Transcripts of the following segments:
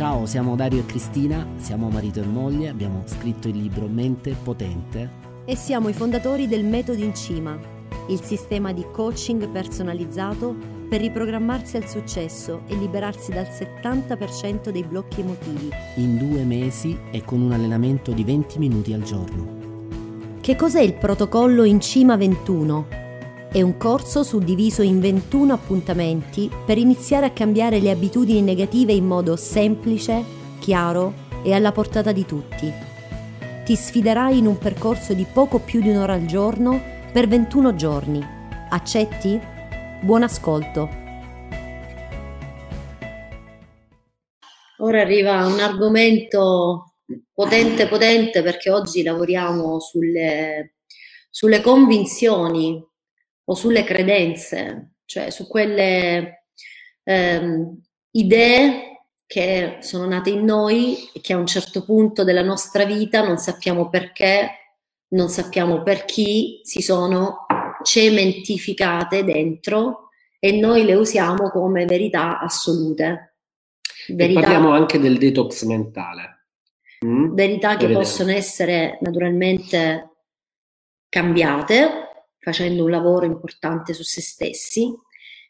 Ciao, siamo Dario e Cristina, siamo marito e moglie, abbiamo scritto il libro Mente Potente e siamo i fondatori del Metodo in Cima, il sistema di coaching personalizzato per riprogrammarsi al successo e liberarsi dal 70% dei blocchi emotivi. In due mesi e con un allenamento di 20 minuti al giorno. Che cos'è il protocollo in Cima 21? È un corso suddiviso in 21 appuntamenti per iniziare a cambiare le abitudini negative in modo semplice, chiaro e alla portata di tutti. Ti sfiderai in un percorso di poco più di un'ora al giorno per 21 giorni. Accetti? Buon ascolto! Ora arriva un argomento potente potente perché oggi lavoriamo sulle, sulle convinzioni o sulle credenze, cioè su quelle ehm, idee che sono nate in noi e che a un certo punto della nostra vita non sappiamo perché, non sappiamo per chi si sono cementificate dentro e noi le usiamo come verità assolute. Verità, parliamo anche del detox mentale. Mm? Verità che possono essere naturalmente cambiate facendo un lavoro importante su se stessi,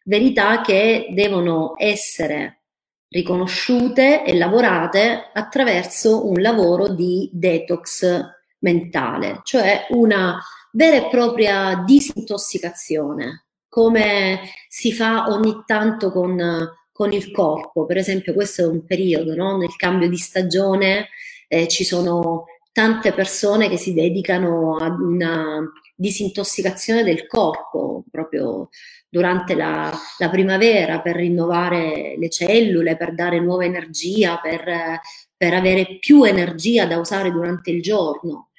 verità che devono essere riconosciute e lavorate attraverso un lavoro di detox mentale, cioè una vera e propria disintossicazione, come si fa ogni tanto con, con il corpo. Per esempio, questo è un periodo, no? nel cambio di stagione eh, ci sono tante persone che si dedicano ad una disintossicazione del corpo proprio durante la, la, primavera per rinnovare le cellule, per dare nuova energia, per, per avere più energia da usare durante il giorno.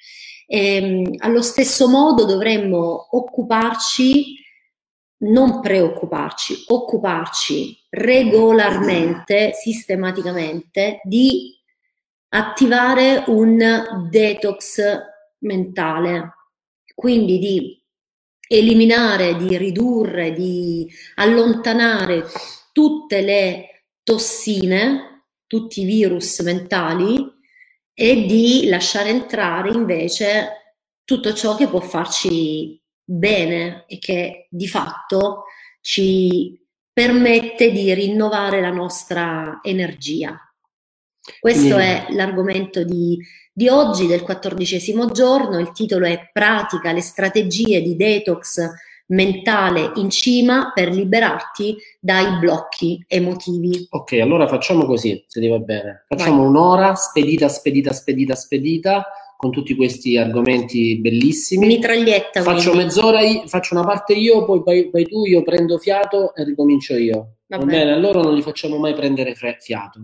E, ehm, allo stesso modo dovremmo occuparci, non preoccuparci, occuparci regolarmente, sistematicamente di attivare un detox mentale quindi di eliminare, di ridurre, di allontanare tutte le tossine, tutti i virus mentali e di lasciare entrare invece tutto ciò che può farci bene e che di fatto ci permette di rinnovare la nostra energia. Questo è l'argomento di di oggi, del quattordicesimo giorno. Il titolo è Pratica le strategie di detox mentale in cima per liberarti dai blocchi emotivi. Ok, allora facciamo così, se ti va bene. Facciamo Vai. un'ora spedita, spedita, spedita, spedita con tutti questi argomenti bellissimi. Mitraglietta. Faccio quindi. mezz'ora, io, faccio una parte io, poi vai, vai, tu, io prendo fiato e ricomincio io. Va, va bene. bene, allora non li facciamo mai prendere fiato.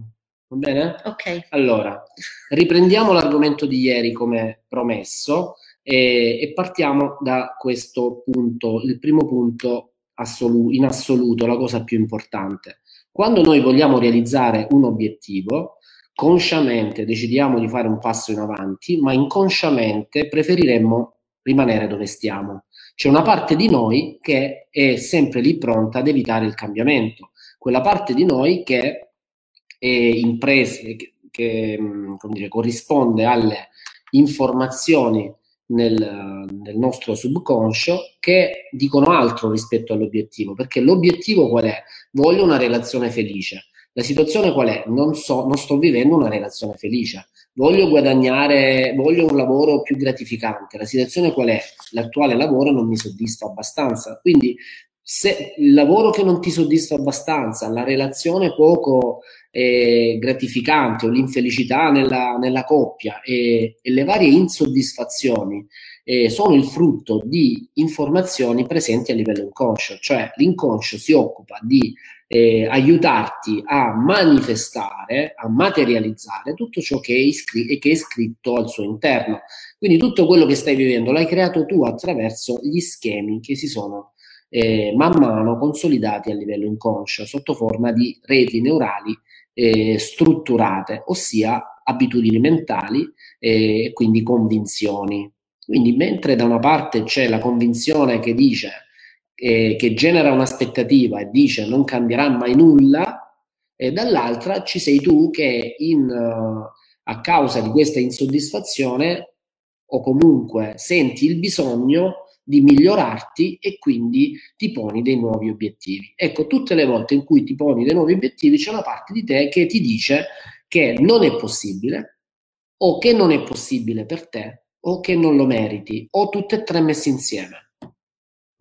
Va bene? Ok. Allora, riprendiamo l'argomento di ieri come promesso e, e partiamo da questo punto, il primo punto assolu- in assoluto, la cosa più importante. Quando noi vogliamo realizzare un obiettivo, consciamente decidiamo di fare un passo in avanti, ma inconsciamente preferiremmo rimanere dove stiamo. C'è una parte di noi che è sempre lì pronta ad evitare il cambiamento, quella parte di noi che e imprese che, che dire, corrisponde alle informazioni nel, nel, nostro subconscio che dicono altro rispetto all'obiettivo, perché l'obiettivo qual è? Voglio una relazione felice. La situazione qual è? Non so, non sto vivendo una relazione felice. Voglio guadagnare, voglio un lavoro più gratificante. La situazione qual è? L'attuale lavoro non mi soddisfa abbastanza. Quindi se il lavoro che non ti soddisfa abbastanza, la relazione poco eh, gratificante o l'infelicità nella, nella coppia e, e, le varie insoddisfazioni eh, sono il frutto di informazioni presenti a livello inconscio, cioè l'inconscio si occupa di eh, aiutarti a manifestare, a materializzare tutto ciò che è, iscri- che è scritto al suo interno. Quindi tutto quello che stai vivendo l'hai creato tu attraverso gli schemi che si sono eh, man mano consolidati a livello inconscio sotto forma di reti neurali eh, strutturate, ossia abitudini mentali e eh, quindi convinzioni. Quindi mentre da una parte c'è la convinzione che dice che genera un'aspettativa e dice non cambierà mai nulla, dall'altra ci sei tu che in, a causa di questa insoddisfazione o comunque senti il bisogno di migliorarti e quindi ti poni dei nuovi obiettivi. Ecco, tutte le volte in cui ti poni dei nuovi obiettivi c'è una parte di te che ti dice che non è possibile o che non è possibile per te o che non lo meriti o tutte e tre messe insieme.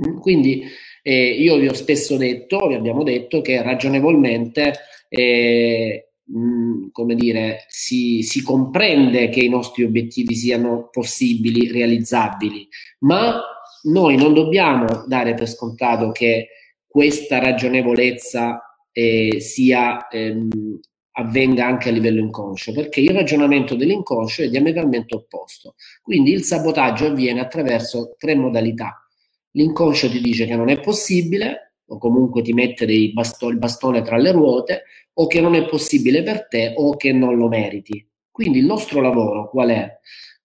Mm, quindi eh, io vi ho spesso detto, vi abbiamo detto che ragionevolmente eh, mh, mm, come dire, si, si, comprende che i nostri obiettivi siano possibili, realizzabili, ma noi non dobbiamo dare per scontato che questa ragionevolezza eh, sia, ehm, avvenga anche a livello inconscio, perché il ragionamento dell'inconscio è diametralmente opposto. Quindi il sabotaggio avviene attraverso tre modalità. L'inconscio ti dice che non è possibile, o comunque ti mette basto- il bastone tra le ruote, o che non è possibile per te, o che non lo meriti. Quindi il nostro lavoro qual è?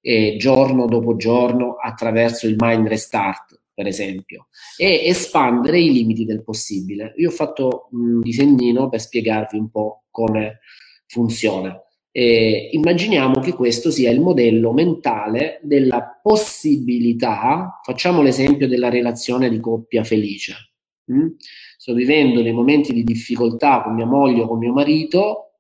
Eh, giorno dopo giorno attraverso il mind restart, per esempio, e espandere i limiti del possibile. Io ho fatto un disegnino per spiegarvi un po' come funziona. Eh, immaginiamo che questo sia il modello mentale della possibilità, facciamo l'esempio della relazione di coppia felice. Mm? Sto vivendo dei momenti di difficoltà con mia moglie o con mio marito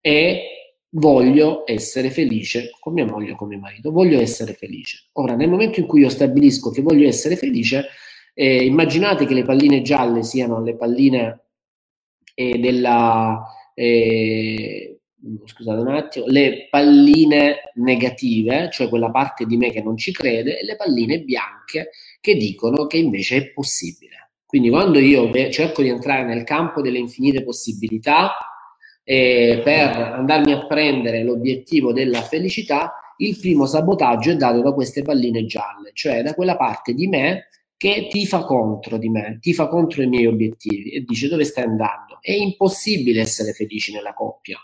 e voglio essere felice con mia moglie o con mio marito, voglio essere felice. Ora, nel momento in cui io stabilisco che voglio essere felice, eh, immaginate che le palline gialle siano le palline eh, della... Eh, scusate un attimo, le palline negative, cioè quella parte di me che non ci crede, e le palline bianche che dicono che invece è possibile. Quindi quando io cerco di entrare nel campo delle infinite possibilità eh, per andarmi a prendere l'obiettivo della felicità, il primo sabotaggio è dato da queste palline gialle, cioè da quella parte di me che tifa contro di me, tifa contro i miei obiettivi e dice dove stai andando. È impossibile essere felici nella coppia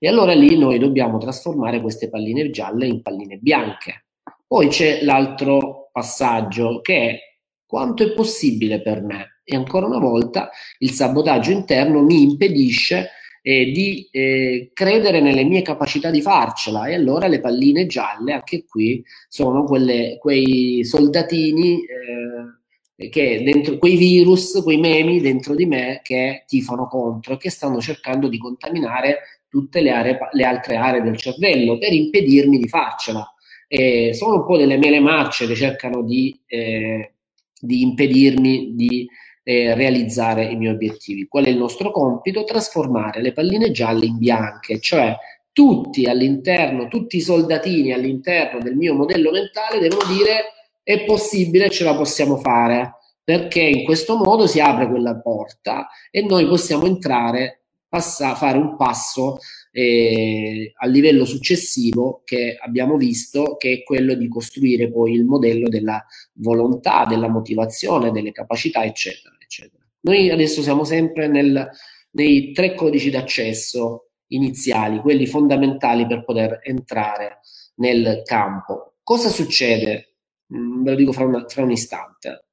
e allora lì noi dobbiamo trasformare queste palline gialle in palline bianche. Poi c'è l'altro passaggio che è quanto è possibile per me. E ancora una volta il sabotaggio interno mi impedisce eh, di eh, credere nelle mie capacità di farcela e allora le palline gialle anche qui sono quelle, quei soldatini eh, che dentro quei virus, quei memi dentro di me che tifano contro e che stanno cercando di contaminare tutte le, aree, le altre aree del cervello per impedirmi di farcela. Eh, sono un po' delle mele marce che cercano di, eh, di impedirmi di eh, realizzare i miei obiettivi. Qual è il nostro compito? Trasformare le palline gialle in bianche, cioè tutti all'interno, tutti i soldatini all'interno del mio modello mentale devono dire è possibile, ce la possiamo fare, perché in questo modo si apre quella porta e noi possiamo entrare passa, fare un passo eh, a livello successivo che abbiamo visto che è quello di costruire poi il modello della volontà, della motivazione, delle capacità, eccetera, eccetera. Noi adesso siamo sempre nel, nei tre codici d'accesso iniziali, quelli fondamentali per poter entrare nel campo. Cosa succede? Mm, ve lo dico fra, una, fra un istante.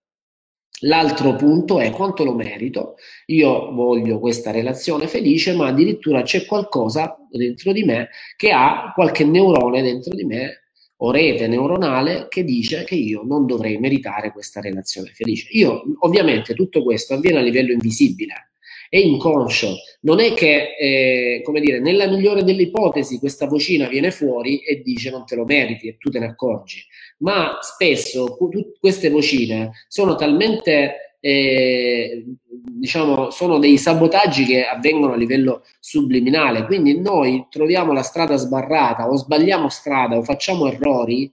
L'altro punto è quanto lo merito. Io voglio questa relazione felice, ma addirittura c'è qualcosa dentro di me che ha qualche neurone dentro di me o rete neuronale che dice che io non dovrei meritare questa relazione felice. Io, ovviamente, tutto questo avviene a livello invisibile, è inconscio. Non è che, eh, come dire, nella migliore delle ipotesi questa vocina viene fuori e dice non te lo meriti e tu te ne accorgi ma spesso queste vocine sono talmente eh, diciamo sono dei sabotaggi che avvengono a livello subliminale. Quindi noi troviamo la strada sbarrata o sbagliamo strada o facciamo errori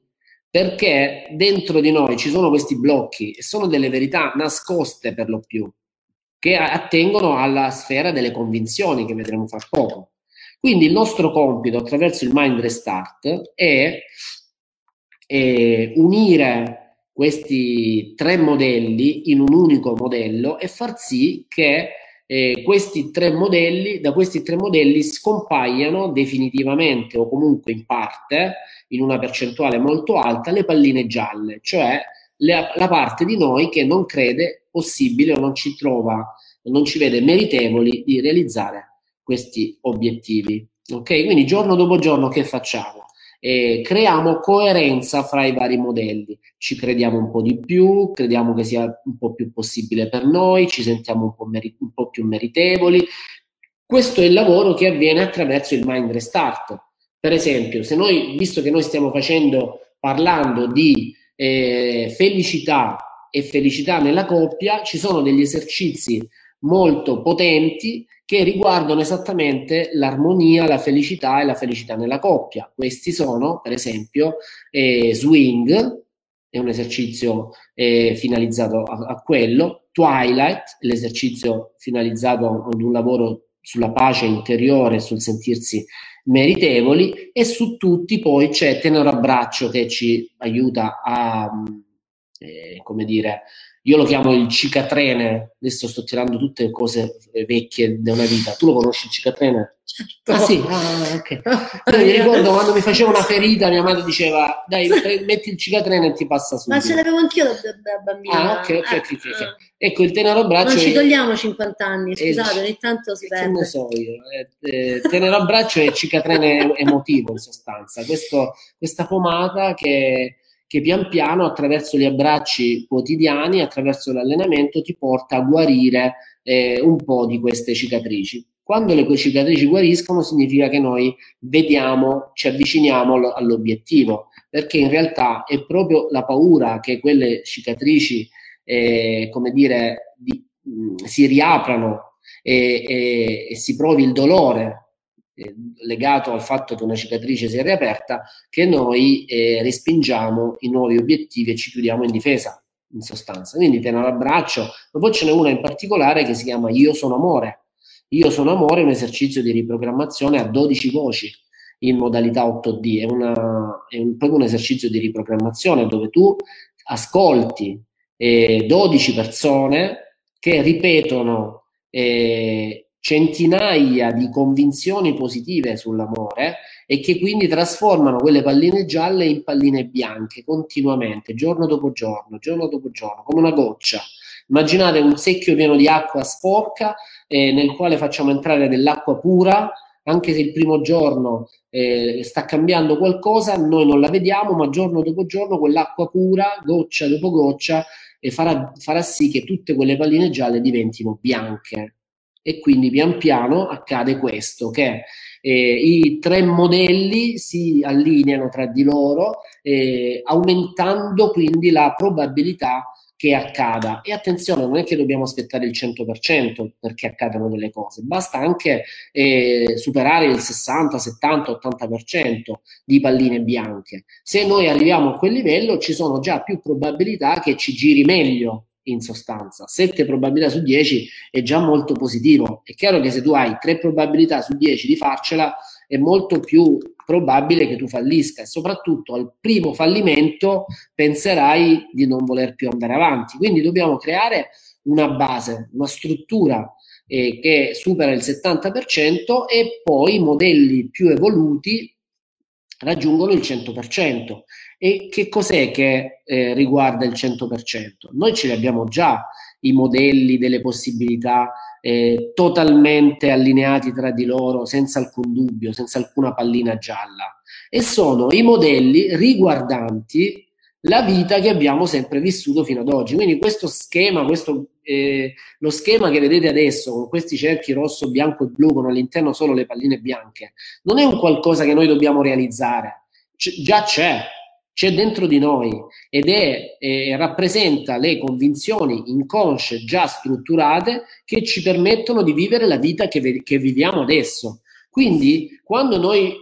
perché dentro di noi ci sono questi blocchi e sono delle verità nascoste per lo più che attengono alla sfera delle convinzioni che vedremo fra poco. Quindi il nostro compito attraverso il mind restart è eh, unire questi tre modelli in un unico modello e far sì che eh, questi tre modelli, da questi tre modelli scompaiano definitivamente o comunque in parte, in una percentuale molto alta, le palline gialle, cioè le, la parte di noi che non crede possibile o non ci trova, non ci vede meritevoli di realizzare questi obiettivi. Ok? Quindi giorno dopo giorno che facciamo? Eh, creiamo coerenza fra i vari modelli, ci crediamo un po' di più, crediamo che sia un po' più possibile per noi, ci sentiamo un po', meri- un po più meritevoli. Questo è il lavoro che avviene attraverso il mind restart. Per esempio, se noi, visto che noi stiamo facendo, parlando di eh, felicità e felicità nella coppia, ci sono degli esercizi molto potenti che riguardano esattamente l'armonia, la felicità e la felicità nella coppia. Questi sono, per esempio, eh, swing, è un esercizio eh, finalizzato a, a, quello, twilight, l'esercizio finalizzato ad un lavoro sulla pace interiore, sul sentirsi meritevoli e su tutti poi c'è tenero abbraccio che ci aiuta a, eh, come dire, io lo chiamo il cicatrene, adesso sto tirando tutte cose vecchie di una vita. Tu lo conosci il cicatrene? Certo. Ah sì, ah, ok. mi ricordo quando mi faceva una ferita, mia madre diceva dai metti il cicatrene e ti passa su. Ma ce l'avevo anch'io da, da bambina. Ah, ok, ok, ok. okay. Ah. Ecco, il tenero abbraccio... Non ci togliamo 50 anni, scusate, ogni tanto si perde. Non so io. Eh, tenero abbraccio è cicatrene emotivo in sostanza. Questo, questa pomata che che pian piano attraverso gli abbracci quotidiani, attraverso l'allenamento, ti porta a guarire eh, un po' di queste cicatrici. Quando le cicatrici guariscono significa che noi vediamo, ci avviciniamo all'obiettivo, perché in realtà è proprio la paura che quelle cicatrici, eh, come dire, di, mh, si riaprano e, e, e si provi il dolore eh, legato al fatto che una cicatrice si è riaperta, che noi eh, respingiamo i nuovi obiettivi e ci chiudiamo in difesa, in sostanza. Quindi tenere l'abbraccio, ma poi ce n'è una in particolare che si chiama Io sono amore. Io sono amore è un esercizio di riprogrammazione a 12 voci in modalità 8D, è, una, è un, proprio un esercizio di riprogrammazione dove tu ascolti eh, 12 persone che ripetono eh, centinaia di convinzioni positive sull'amore e che quindi trasformano quelle palline gialle in palline bianche continuamente, giorno dopo giorno, giorno dopo giorno, come una goccia. Immaginate un secchio pieno di acqua sporca eh, nel quale facciamo entrare dell'acqua pura, anche se il primo giorno eh, sta cambiando qualcosa, noi non la vediamo, ma giorno dopo giorno quell'acqua pura, goccia dopo goccia, eh, farà, farà sì che tutte quelle palline gialle diventino bianche e quindi pian piano accade questo, che eh, i tre modelli si allineano tra di loro, eh, aumentando quindi la probabilità che accada. E attenzione, non è che dobbiamo aspettare il 100% perché accadano delle cose, basta anche eh, superare il 60, 70, 80% di palline bianche. Se noi arriviamo a quel livello ci sono già più probabilità che ci giri meglio in sostanza. 7 probabilità su 10 è già molto positivo. È chiaro che se tu hai 3 probabilità su 10 di farcela, è molto più probabile che tu fallisca e soprattutto al primo fallimento penserai di non voler più andare avanti. Quindi dobbiamo creare una base, una struttura eh, che supera il 70% e poi modelli più evoluti raggiungono il 100%. E che cos'è che eh, riguarda il 100%? Noi ce li abbiamo già i modelli delle possibilità eh, totalmente allineati tra di loro, senza alcun dubbio, senza alcuna pallina gialla. E sono i modelli riguardanti la vita che abbiamo sempre vissuto fino ad oggi. Quindi questo schema, questo, eh, lo schema che vedete adesso con questi cerchi rosso, bianco e blu con all'interno solo le palline bianche, non è un qualcosa che noi dobbiamo realizzare, C- già c'è, c'è dentro di noi ed è, eh, rappresenta le convinzioni inconsce già strutturate che ci permettono di vivere la vita che, che viviamo adesso. Quindi quando noi,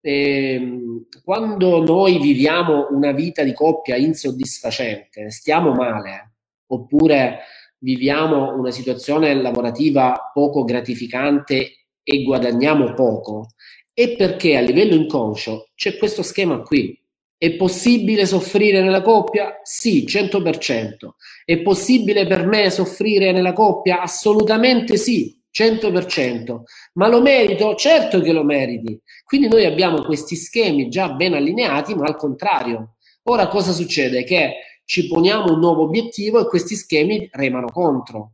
eh, quando noi viviamo una vita di coppia insoddisfacente, stiamo male, oppure viviamo una situazione lavorativa poco gratificante e guadagniamo poco, è perché a livello inconscio c'è questo schema qui è possibile soffrire nella coppia? Sì, 100%. È possibile per me soffrire nella coppia? Assolutamente sì, 100%. Ma lo merito? Certo che lo meriti. Quindi noi abbiamo questi schemi già ben allineati, ma al contrario. Ora cosa succede? Che ci poniamo un nuovo obiettivo e questi schemi remano contro.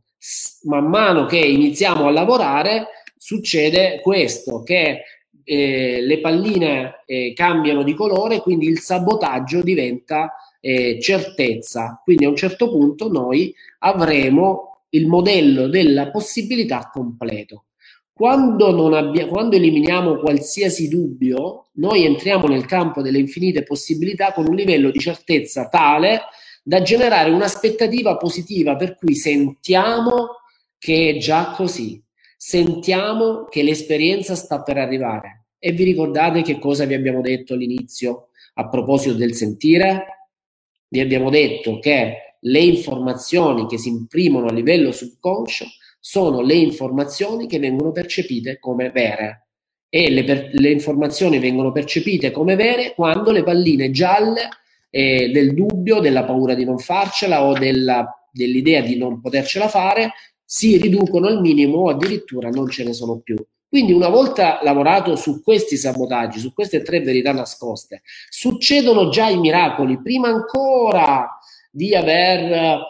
Man mano che iniziamo a lavorare, succede questo, che eh, le palline eh, cambiano di colore, quindi il sabotaggio diventa eh, certezza. Quindi a un certo punto noi avremo il modello della possibilità completo. Quando, abbia, quando eliminiamo qualsiasi dubbio, noi entriamo nel campo delle infinite possibilità con un livello di certezza tale da generare un'aspettativa positiva per cui sentiamo che è già così, sentiamo che l'esperienza sta per arrivare. E vi ricordate che cosa vi abbiamo detto all'inizio a proposito del sentire? Vi abbiamo detto che le informazioni che si imprimono a livello subconscio sono le informazioni che vengono percepite come vere e le, per, le informazioni vengono percepite come vere quando le palline gialle eh, del dubbio, della paura di non farcela o della, dell'idea di non potercela fare si riducono al minimo o addirittura non ce ne sono più. Quindi una volta lavorato su questi sabotaggi, su queste tre verità nascoste, succedono già i miracoli, prima ancora di aver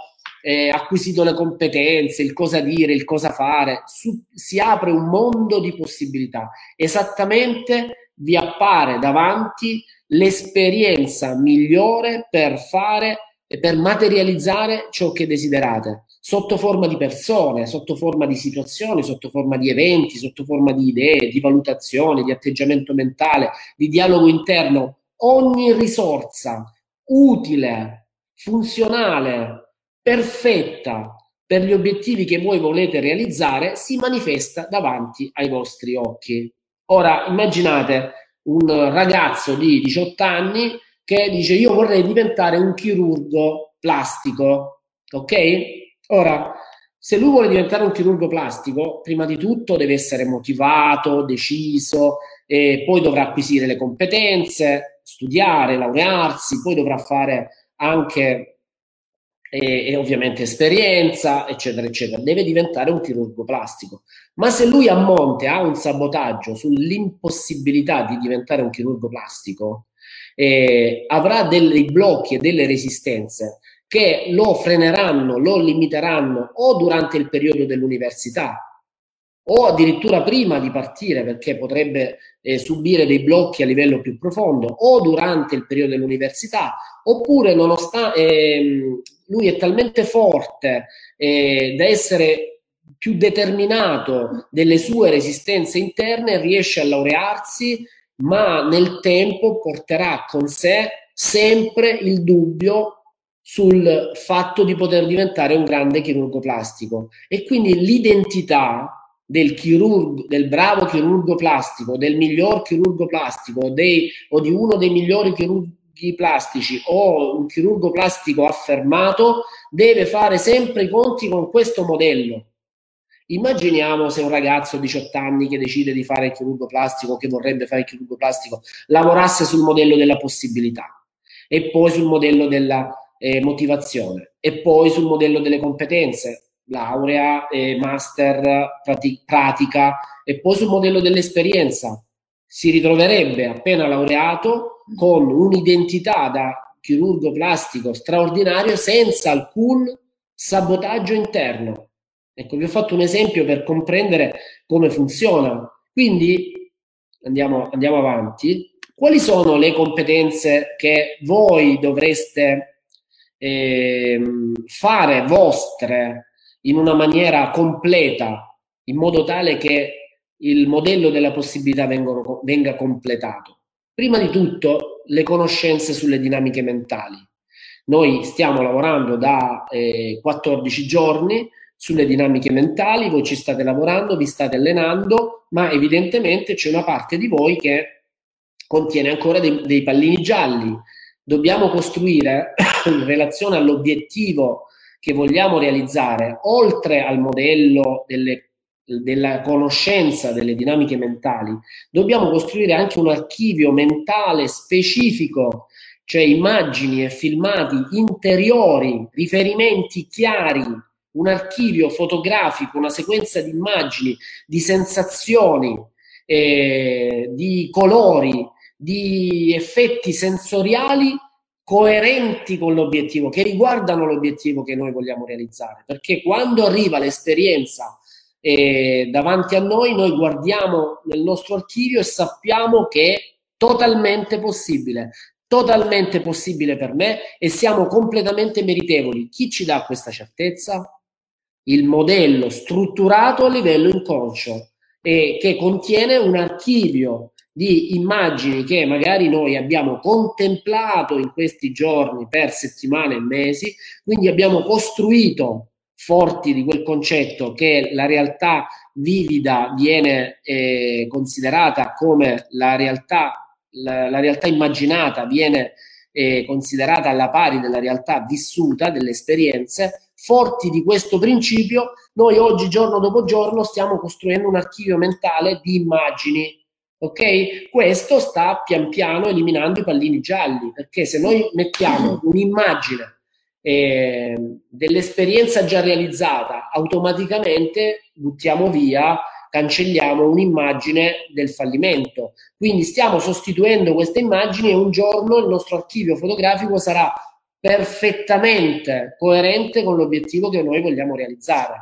eh, acquisito le competenze, il cosa dire, il cosa fare, su, si apre un mondo di possibilità. Esattamente vi appare davanti l'esperienza migliore per fare e per materializzare ciò che desiderate sotto forma di persone, sotto forma di situazioni, sotto forma di eventi, sotto forma di idee, di valutazioni, di atteggiamento mentale, di dialogo interno. Ogni risorsa utile, funzionale, perfetta per gli obiettivi che voi volete realizzare si manifesta davanti ai vostri occhi. Ora immaginate un ragazzo di 18 anni che dice io vorrei diventare un chirurgo plastico, ok? Ora, se lui vuole diventare un chirurgo plastico, prima di tutto deve essere motivato, deciso, e poi dovrà acquisire le competenze, studiare, laurearsi, poi dovrà fare anche e, e, ovviamente esperienza, eccetera, eccetera. Deve diventare un chirurgo plastico. Ma se lui a monte ha un sabotaggio sull'impossibilità di diventare un chirurgo plastico, eh, avrà dei blocchi e delle resistenze che lo freneranno, lo limiteranno o durante il periodo dell'università o addirittura prima di partire perché potrebbe eh, subire dei blocchi a livello più profondo o durante il periodo dell'università oppure nonostante eh, lui è talmente forte eh, da essere più determinato delle sue resistenze interne riesce a laurearsi ma nel tempo porterà con sé sempre il dubbio sul fatto di poter diventare un grande chirurgo plastico e quindi l'identità del chirurgo, del bravo chirurgo plastico, del miglior chirurgo plastico dei, o di uno dei migliori chirurghi plastici o un chirurgo plastico affermato deve fare sempre i conti con questo modello. Immaginiamo se un ragazzo di 18 anni che decide di fare il chirurgo plastico, che vorrebbe fare il chirurgo plastico, lavorasse sul modello della possibilità e poi sul modello della eh, motivazione e poi sul modello delle competenze, laurea, eh, master, prati- pratica e poi sul modello dell'esperienza. Si ritroverebbe appena laureato con un'identità da chirurgo plastico straordinario senza alcun sabotaggio interno. Ecco, vi ho fatto un esempio per comprendere come funziona. Quindi andiamo, andiamo avanti. Quali sono le competenze che voi dovreste eh, fare vostre in una maniera completa, in modo tale che il modello della possibilità vengono, venga completato. Prima di tutto le conoscenze sulle dinamiche mentali. Noi stiamo lavorando da eh, 14 giorni sulle dinamiche mentali, voi ci state lavorando, vi state allenando, ma evidentemente c'è una parte di voi che contiene ancora dei, dei pallini gialli, dobbiamo costruire in relazione all'obiettivo che vogliamo realizzare, oltre al modello delle, della conoscenza delle dinamiche mentali, dobbiamo costruire anche un archivio mentale specifico, cioè immagini e filmati interiori, riferimenti chiari, un archivio fotografico, una sequenza di immagini, di sensazioni, eh, di colori, di effetti sensoriali coerenti con l'obiettivo, che riguardano l'obiettivo che noi vogliamo realizzare. Perché quando arriva l'esperienza eh, davanti a noi, noi guardiamo nel nostro archivio e sappiamo che è totalmente possibile, totalmente possibile per me e siamo completamente meritevoli. Chi ci dà questa certezza? Il modello strutturato a livello inconscio e che contiene un archivio di immagini che magari noi abbiamo contemplato in questi giorni per settimane e mesi, quindi abbiamo costruito forti di quel concetto che la realtà vivida viene eh, considerata come la realtà, la, la realtà immaginata viene eh, considerata alla pari della realtà vissuta, delle esperienze, forti di questo principio, noi oggi, giorno dopo giorno, stiamo costruendo un archivio mentale di immagini. Ok? Questo sta pian piano eliminando i pallini gialli, perché se noi mettiamo un'immagine eh, dell'esperienza già realizzata, automaticamente buttiamo via, cancelliamo un'immagine del fallimento. Quindi stiamo sostituendo queste immagini e un giorno il nostro archivio fotografico sarà perfettamente coerente con l'obiettivo che noi vogliamo realizzare.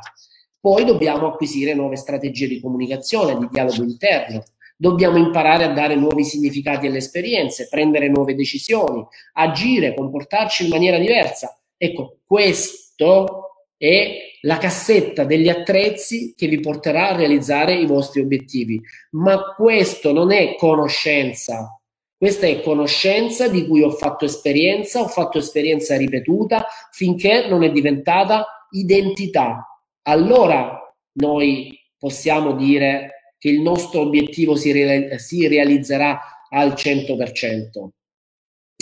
Poi dobbiamo acquisire nuove strategie di comunicazione, di dialogo interno. Dobbiamo imparare a dare nuovi significati alle esperienze, prendere nuove decisioni, agire, comportarci in maniera diversa. Ecco, questo è la cassetta degli attrezzi che vi porterà a realizzare i vostri obiettivi. Ma questo non è conoscenza, questa è conoscenza di cui ho fatto esperienza, ho fatto esperienza ripetuta finché non è diventata identità. Allora noi possiamo dire che il nostro obiettivo si, re- si realizzerà al 100%.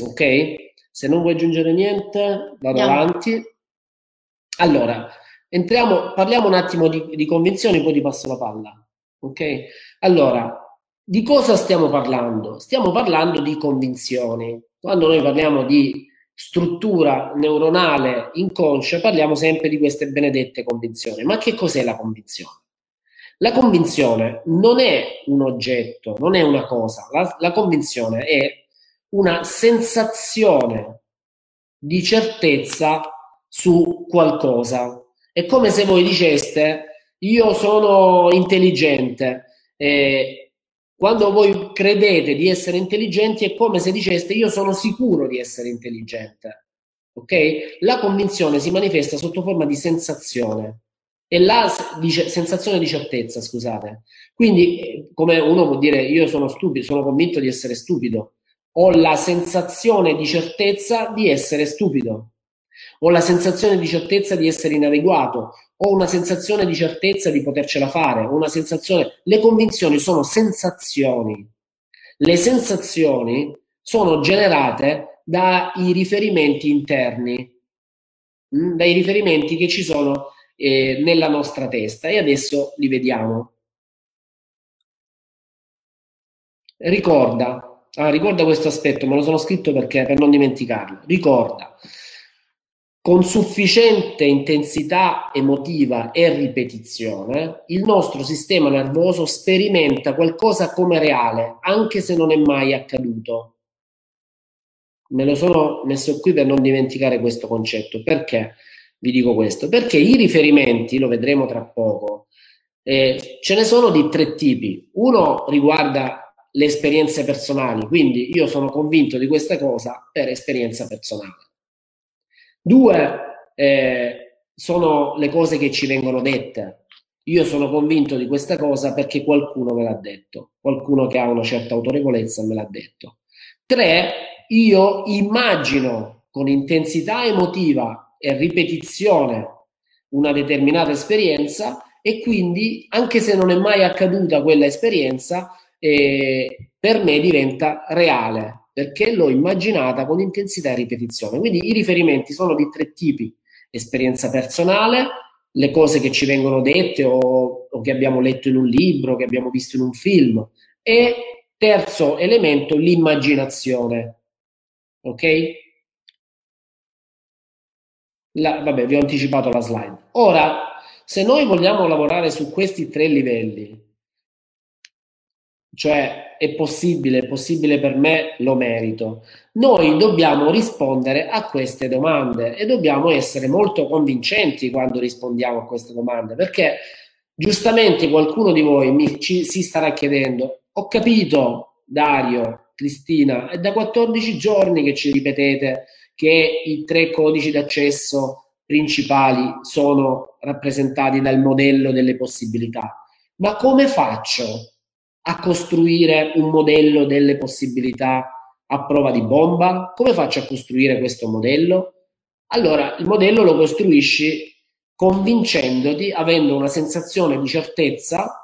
Ok? Se non vuoi aggiungere niente, vado Andiamo. avanti. Allora, entriamo, parliamo un attimo di, di convinzioni, poi ti passo la palla. Ok? Allora, di cosa stiamo parlando? Stiamo parlando di convinzioni. Quando noi parliamo di struttura neuronale inconscia, parliamo sempre di queste benedette convinzioni. Ma che cos'è la convinzione? La convinzione non è un oggetto, non è una cosa. La, la convinzione è una sensazione di certezza su qualcosa. È come se voi diceste io sono intelligente. Eh, quando voi credete di essere intelligenti è come se diceste io sono sicuro di essere intelligente. Ok? La convinzione si manifesta sotto forma di sensazione e la sensazione di certezza, scusate. Quindi, eh, come uno può dire io sono stupido, sono convinto di essere stupido, ho la sensazione di certezza di essere stupido, ho la sensazione di certezza di essere inadeguato, ho una sensazione di certezza di potercela fare, ho una sensazione, le convinzioni sono sensazioni. Le sensazioni sono generate dai riferimenti interni, mm, dai riferimenti che ci sono eh, nella nostra testa e adesso li vediamo. Ricorda, ah, ricorda questo aspetto, me lo sono scritto perché per non dimenticarlo. Ricorda, con sufficiente intensità emotiva e ripetizione, il nostro sistema nervoso sperimenta qualcosa come reale, anche se non è mai accaduto. Me lo sono messo qui per non dimenticare questo concetto. Perché vi dico questo? Perché i riferimenti, lo vedremo tra poco, eh, ce ne sono di tre tipi. Uno riguarda le esperienze personali, quindi io sono convinto di questa cosa per esperienza personale. Due, eh, sono le cose che ci vengono dette. Io sono convinto di questa cosa perché qualcuno me l'ha detto, qualcuno che ha una certa autorevolezza me l'ha detto. Tre, io immagino con intensità emotiva e ripetizione una determinata esperienza e quindi, anche se non è mai accaduta quella esperienza, eh, per me diventa reale, perché l'ho immaginata con intensità e ripetizione. Quindi i riferimenti sono di tre tipi: esperienza personale, le cose che ci vengono dette o, o che abbiamo letto in un libro, che abbiamo visto in un film, e terzo elemento, l'immaginazione. Ok? La, vabbè, vi ho anticipato la slide. Ora, se noi vogliamo lavorare su questi tre livelli, cioè è possibile, è possibile per me, lo merito. Noi dobbiamo rispondere a queste domande e dobbiamo essere molto convincenti quando rispondiamo a queste domande, perché Giustamente qualcuno di voi mi, ci, si starà chiedendo, ho capito Dario, Cristina, è da 14 giorni che ci ripetete che i tre codici d'accesso principali sono rappresentati dal modello delle possibilità. Ma come faccio a costruire un modello delle possibilità a prova di bomba? Come faccio a costruire questo modello? Allora, il modello lo costruisci convincendoti, avendo una sensazione di certezza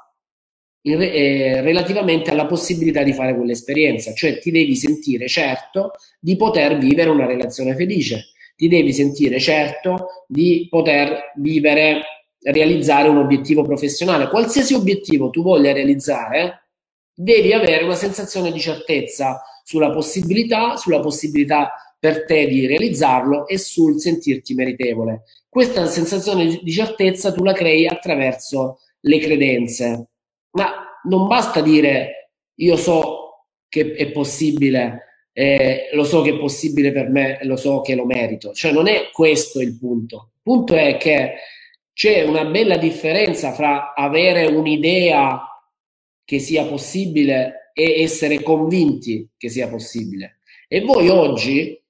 eh, relativamente alla possibilità di fare quell'esperienza, cioè ti devi sentire certo di poter vivere una relazione felice, ti devi sentire certo di poter vivere, realizzare un obiettivo professionale. Qualsiasi obiettivo tu voglia realizzare, devi avere una sensazione di certezza sulla possibilità, sulla possibilità per te di realizzarlo e sul sentirti meritevole. Questa sensazione di certezza tu la crei attraverso le credenze, non basta dire io so che è possibile, eh, lo so che è possibile per me, lo so che lo merito. Cioè non è questo il punto. Il punto è che c'è una bella differenza fra avere un'idea che sia possibile e essere convinti che sia possibile. E voi oggi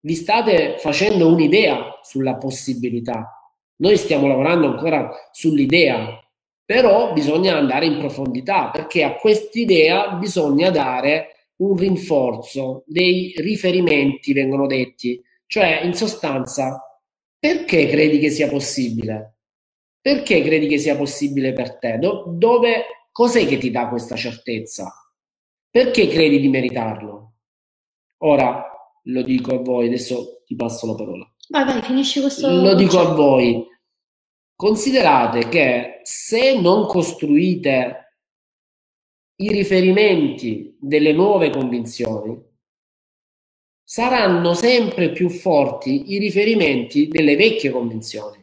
vi state facendo un'idea sulla possibilità. Noi stiamo lavorando ancora sull'idea, però bisogna andare in profondità perché a quest'idea bisogna dare un rinforzo, dei riferimenti vengono detti, cioè in sostanza perché credi che sia possibile? Perché credi che sia possibile per te? Do- dove, cos'è che ti dà questa certezza? Perché credi di meritarlo? Ora, lo dico a voi, adesso ti passo la parola. Vai, vai, finisci questo. Lo dico a voi. Considerate che se non costruite i riferimenti delle nuove convinzioni, saranno sempre più forti i riferimenti delle vecchie convinzioni.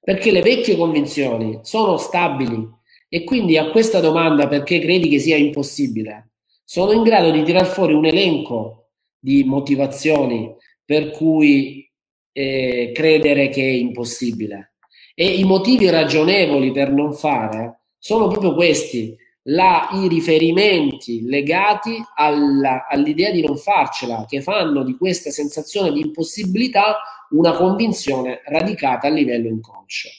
Perché le vecchie convinzioni sono stabili e quindi a questa domanda perché credi che sia impossibile, sono in grado di tirar fuori un elenco di motivazioni per cui eh, credere che è impossibile. E i motivi ragionevoli per non fare sono proprio questi, la, i riferimenti legati alla, all'idea di non farcela, che fanno di questa sensazione di impossibilità una convinzione radicata a livello inconscio.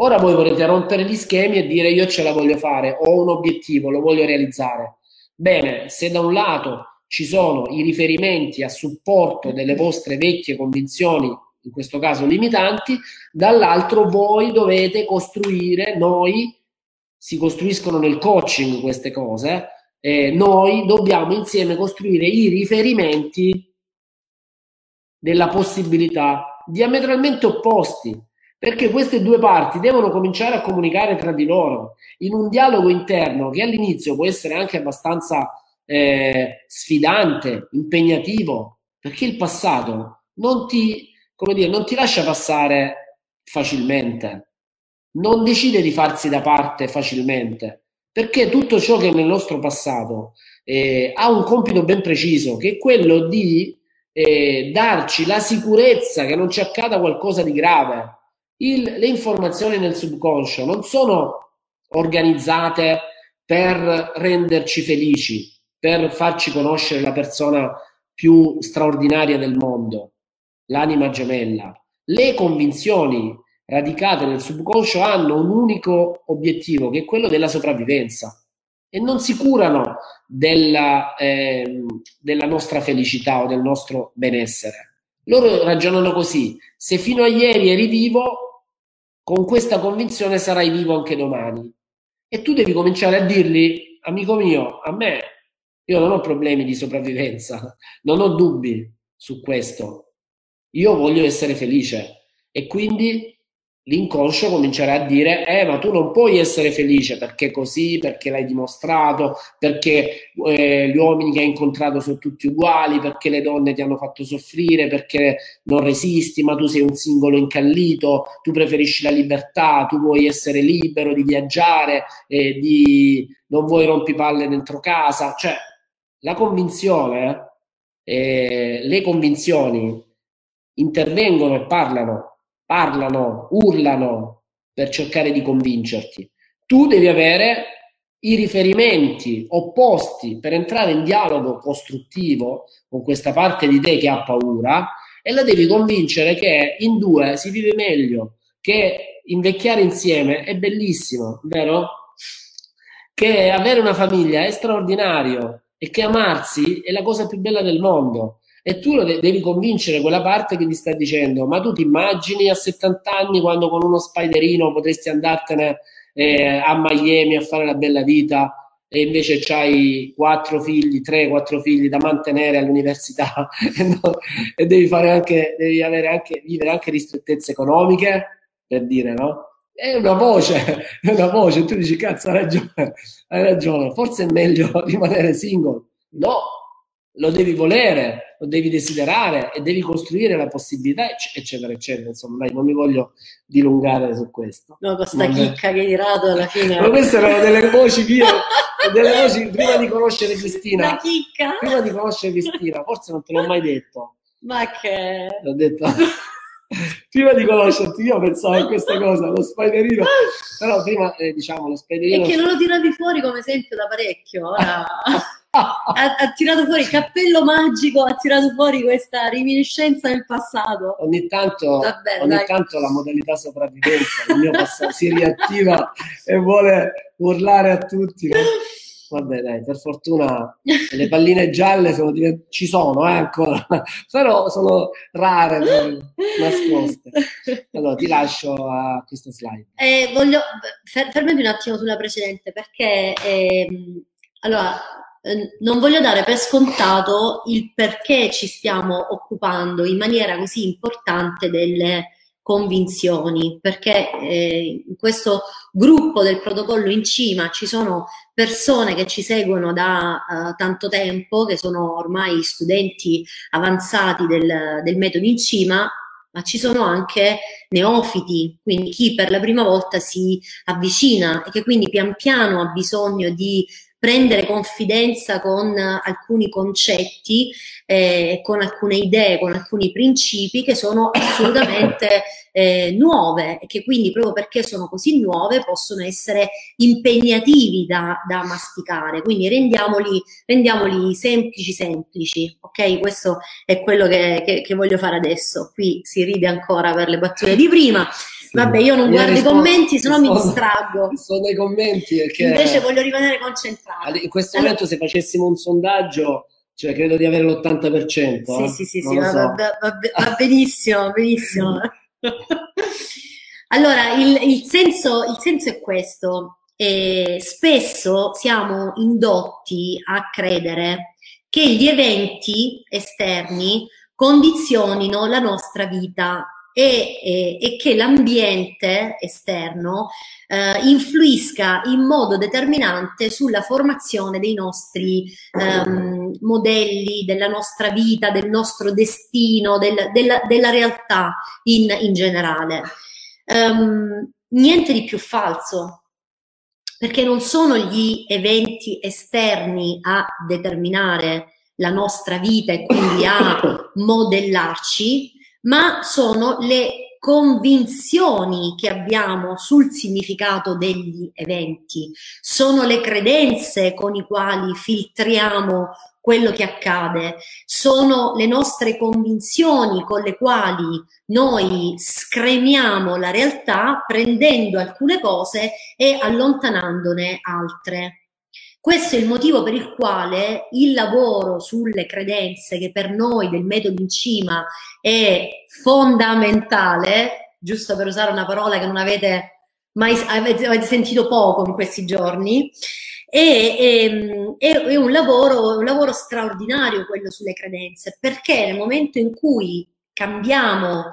Ora voi volete rompere gli schemi e dire io ce la voglio fare, ho un obiettivo, lo voglio realizzare. Bene, se da un lato ci sono i riferimenti a supporto delle vostre vecchie convinzioni, in questo caso limitanti, dall'altro voi dovete costruire, noi si costruiscono nel coaching queste cose, eh, noi dobbiamo insieme costruire i riferimenti della possibilità diametralmente opposti, perché queste due parti devono cominciare a comunicare tra di loro. In un dialogo interno che all'inizio può essere anche abbastanza eh, sfidante, impegnativo, perché il passato non ti, come dire, non ti lascia passare facilmente, non decide di farsi da parte facilmente, perché tutto ciò che è nel nostro passato eh, ha un compito ben preciso, che è quello di eh, darci la sicurezza che non ci accada qualcosa di grave. Il, le informazioni nel subconscio non sono organizzate per renderci felici, per farci conoscere la persona più straordinaria del mondo, l'anima gemella. Le convinzioni radicate nel subconscio hanno un unico obiettivo, che è quello della sopravvivenza e non si curano della, eh, della nostra felicità o del nostro benessere. Loro ragionano così, se fino a ieri eri vivo, con questa convinzione sarai vivo anche domani. E tu devi cominciare a dirgli, amico mio, a me io non ho problemi di sopravvivenza, non ho dubbi su questo. Io voglio essere felice. E quindi l'inconscio comincerà a dire eh ma tu non puoi essere felice perché così, perché l'hai dimostrato, perché eh, gli uomini che hai incontrato sono tutti uguali, perché le donne ti hanno fatto soffrire, perché non resisti, ma tu sei un singolo incallito, tu preferisci la libertà, tu vuoi essere libero di viaggiare, eh, di, non vuoi rompipalle dentro casa, cioè la convinzione, eh, le convinzioni intervengono e parlano, parlano, urlano per cercare di convincerti. tu devi avere i riferimenti opposti per entrare in dialogo costruttivo con questa parte di te che ha paura e la devi convincere che in due si vive meglio, che invecchiare insieme è bellissimo, vero? Che avere una famiglia è straordinario e che amarsi è la cosa più bella del mondo. E tu lo de- devi convincere quella parte che ti sta dicendo: Ma tu ti immagini a 70 anni quando con uno spiderino potresti andartene eh, a Miami a fare la bella vita e invece hai quattro figli, tre, quattro figli da mantenere all'università e, e devi fare anche, devi avere anche, vivere anche ristrettezze economiche, per dire, no? È una voce, è una voce, tu dici cazzo hai ragione, hai ragione, forse è meglio rimanere single. No, lo devi volere, lo devi desiderare e devi costruire la possibilità, eccetera, eccetera. Insomma, dai, non mi voglio dilungare su questo. No, questa chicca che hai tirato alla fine. Ma queste erano delle voci mie, delle voci prima di conoscere Cristina. La chicca? Prima di conoscere Cristina, forse non te l'ho mai detto. Ma che... L'ho detto prima di conoscerti io pensavo a questa cosa, lo spiderino, però prima eh, diciamo lo spiderino... E che non lo tiravi fuori come esempio da parecchio, ora... ha, ha, tirato fuori il cappello magico, ha tirato fuori questa reminiscenza del passato. Ogni tanto, Vabbè, ogni tanto la modalità sopravvivenza passato si riattiva e vuole urlare a tutti. No? Vabbè, dai, per fortuna le palline gialle sono divent- ci sono eh, ancora, però sono rare, nascoste. Allora, ti lascio a questa slide. Eh, voglio fer- un attimo sulla precedente perché eh, allora eh, non voglio dare per scontato il perché ci stiamo occupando in maniera così importante delle convinzioni, perché eh, in questo gruppo del protocollo in cima ci sono persone che ci seguono da uh, tanto tempo, che sono ormai studenti avanzati del, del metodo in cima, ma ci sono anche neofiti, quindi chi per la prima volta si avvicina e che quindi pian piano ha bisogno di prendere confidenza con alcuni concetti, eh, con alcune idee, con alcuni principi che sono assolutamente eh, nuove e che quindi proprio perché sono così nuove possono essere impegnativi da, da masticare. Quindi rendiamoli, rendiamoli, semplici semplici, ok? Questo è quello che, che, che voglio fare adesso. Qui si ride ancora per le battute di prima. Vabbè, io non guardo i commenti, se no mi distraggo. Sono dei commenti perché... Invece voglio rimanere concentrato. In questo allora... momento se facessimo un sondaggio, cioè credo di avere l'80%. Sì, eh? sì, sì, sì va, so. va, va, va, benissimo, benissimo. allora, il, il, senso, il senso è questo. E spesso siamo indotti a credere che gli eventi esterni condizionino la nostra vita e, e, e che l'ambiente esterno eh, influisca in modo determinante sulla formazione dei nostri ehm, modelli, della nostra vita, del nostro destino, del, della, della, realtà in, in generale. Um, niente di più falso, perché non sono gli eventi esterni a determinare la nostra vita e quindi a modellarci, ma sono le convinzioni che abbiamo sul significato degli eventi, sono le credenze con i quali filtriamo quello che accade, sono le nostre convinzioni con le quali noi scremiamo la realtà prendendo alcune cose e allontanandone altre. Questo è il motivo per il quale il lavoro sulle credenze, che per noi del metodo in cima è fondamentale, giusto per usare una parola che non avete mai avete, sentito poco in questi giorni, è, è, è un, lavoro, un lavoro straordinario quello sulle credenze, perché nel momento in cui cambiamo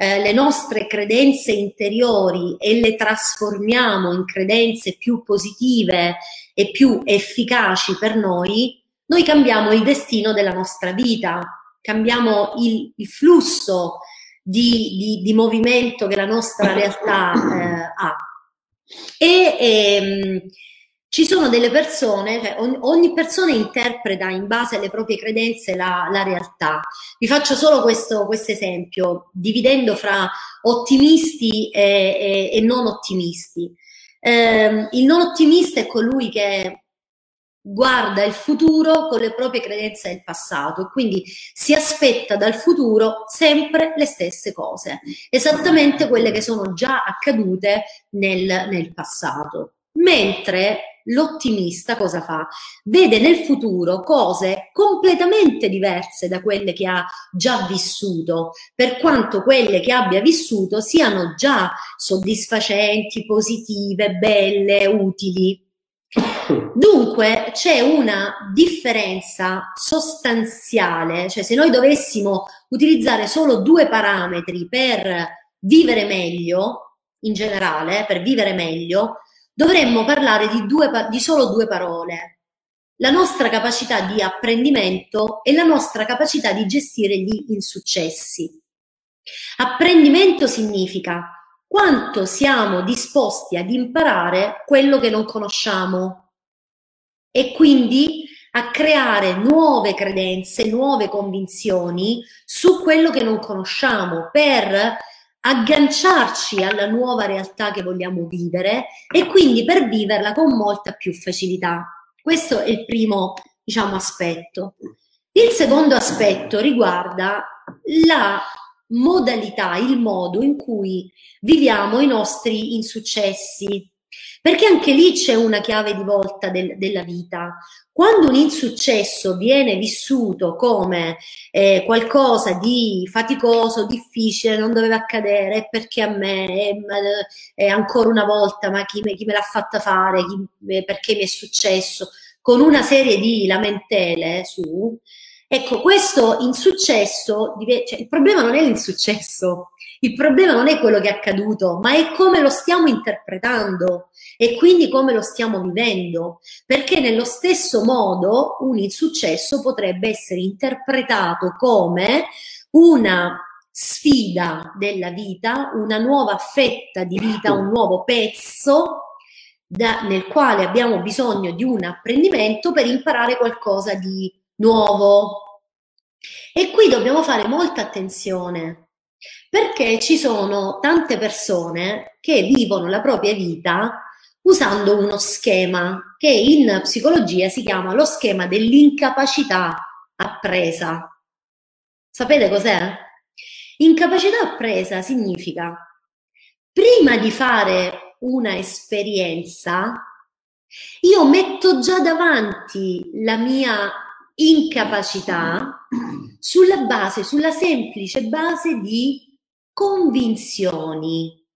eh, le nostre credenze interiori e le trasformiamo in credenze più positive e più efficaci per noi, noi cambiamo il destino della nostra vita, cambiamo il, il flusso di, di, di, movimento che la nostra realtà eh, ha. E, ehm, ci sono delle persone, cioè ogni, persona interpreta in base alle proprie credenze la, la realtà. Vi faccio solo questo esempio, dividendo fra ottimisti e, e, e non ottimisti. Eh, il non ottimista è colui che guarda il futuro con le proprie credenze del passato e quindi si aspetta dal futuro sempre le stesse cose, esattamente quelle che sono già accadute nel, nel passato. Mentre l'ottimista cosa fa? Vede nel futuro cose completamente diverse da quelle che ha già vissuto, per quanto quelle che abbia vissuto siano già soddisfacenti, positive, belle, utili. Dunque c'è una differenza sostanziale, cioè se noi dovessimo utilizzare solo due parametri per vivere meglio, in generale, per vivere meglio, dovremmo parlare di, due, di solo due parole. La nostra capacità di apprendimento e la nostra capacità di gestire gli insuccessi. Apprendimento significa quanto siamo disposti ad imparare quello che non conosciamo e quindi a creare nuove credenze, nuove convinzioni su quello che non conosciamo per agganciarci alla nuova realtà che vogliamo vivere e quindi per viverla con molta più facilità. Questo è il primo, diciamo, aspetto. Il secondo aspetto riguarda la modalità, il modo in cui viviamo i nostri insuccessi, perché anche lì c'è una chiave di volta del, della vita. Quando un insuccesso viene vissuto come eh, qualcosa di faticoso, difficile, non doveva accadere, perché a me, è, è ancora una volta, ma chi chi me l'ha fatta fare, chi, perché mi è successo, con una serie di lamentele su, Ecco, questo insuccesso, cioè, il problema non è l'insuccesso, il problema non è quello che è accaduto, ma è come lo stiamo interpretando e quindi come lo stiamo vivendo, perché nello stesso modo un insuccesso potrebbe essere interpretato come una sfida della vita, una nuova fetta di vita, un nuovo pezzo da, nel quale abbiamo bisogno di un apprendimento per imparare qualcosa di nuovo. E qui dobbiamo fare molta attenzione perché ci sono tante persone che vivono la propria vita usando uno schema che in psicologia si chiama lo schema dell'incapacità appresa. Sapete cos'è? Incapacità appresa significa prima di fare una esperienza io metto già davanti la mia incapacità sulla base, sulla semplice base di convinzioni.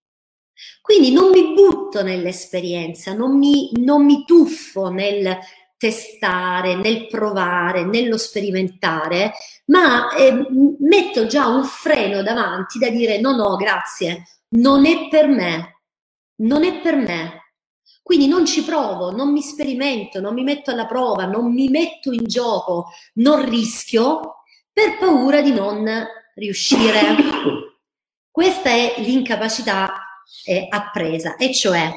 Quindi non mi butto nell'esperienza, non mi, non mi tuffo nel testare, nel provare, nello sperimentare, ma eh, metto già un freno davanti da dire no, no, grazie, non è per me, non è per me. Quindi non ci provo, non mi sperimento, non mi metto alla prova, non mi metto in gioco, non rischio per paura di non riuscire. Questa è l'incapacità eh, appresa, e cioè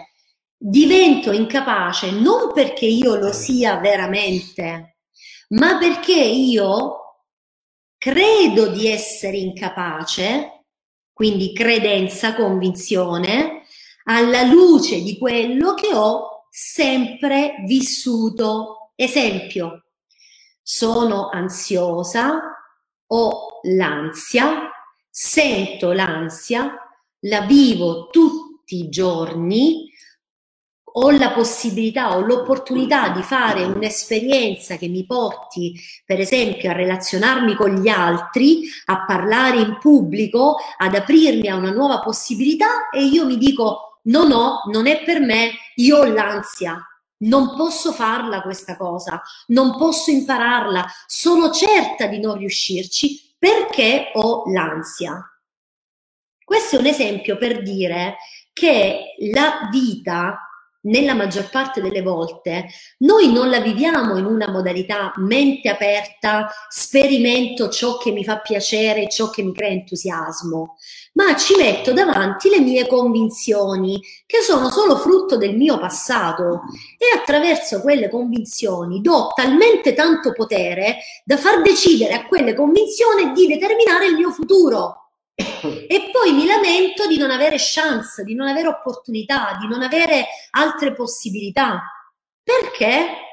divento incapace non perché io lo sia veramente, ma perché io credo di essere incapace, quindi credenza, convinzione, alla luce di quello che ho sempre vissuto. Esempio, sono ansiosa, ho l'ansia, sento l'ansia, la vivo tutti i giorni, ho la possibilità, ho l'opportunità di fare un'esperienza che mi porti, per esempio, a relazionarmi con gli altri, a parlare in pubblico, ad aprirmi a una nuova possibilità e io mi dico no, no, non è per me, io ho l'ansia, non posso farla questa cosa, non posso impararla, sono certa di non riuscirci perché ho l'ansia. Questo è un esempio per dire che la vita nella maggior parte delle volte noi non la viviamo in una modalità mente aperta, sperimento ciò che mi fa piacere, ciò che mi crea entusiasmo, ma ci metto davanti le mie convinzioni che sono solo frutto del mio passato e attraverso quelle convinzioni do talmente tanto potere da far decidere a quelle convinzioni di determinare il mio futuro. e poi mi lamento di non avere chance, di non avere opportunità, di non avere altre possibilità. Perché?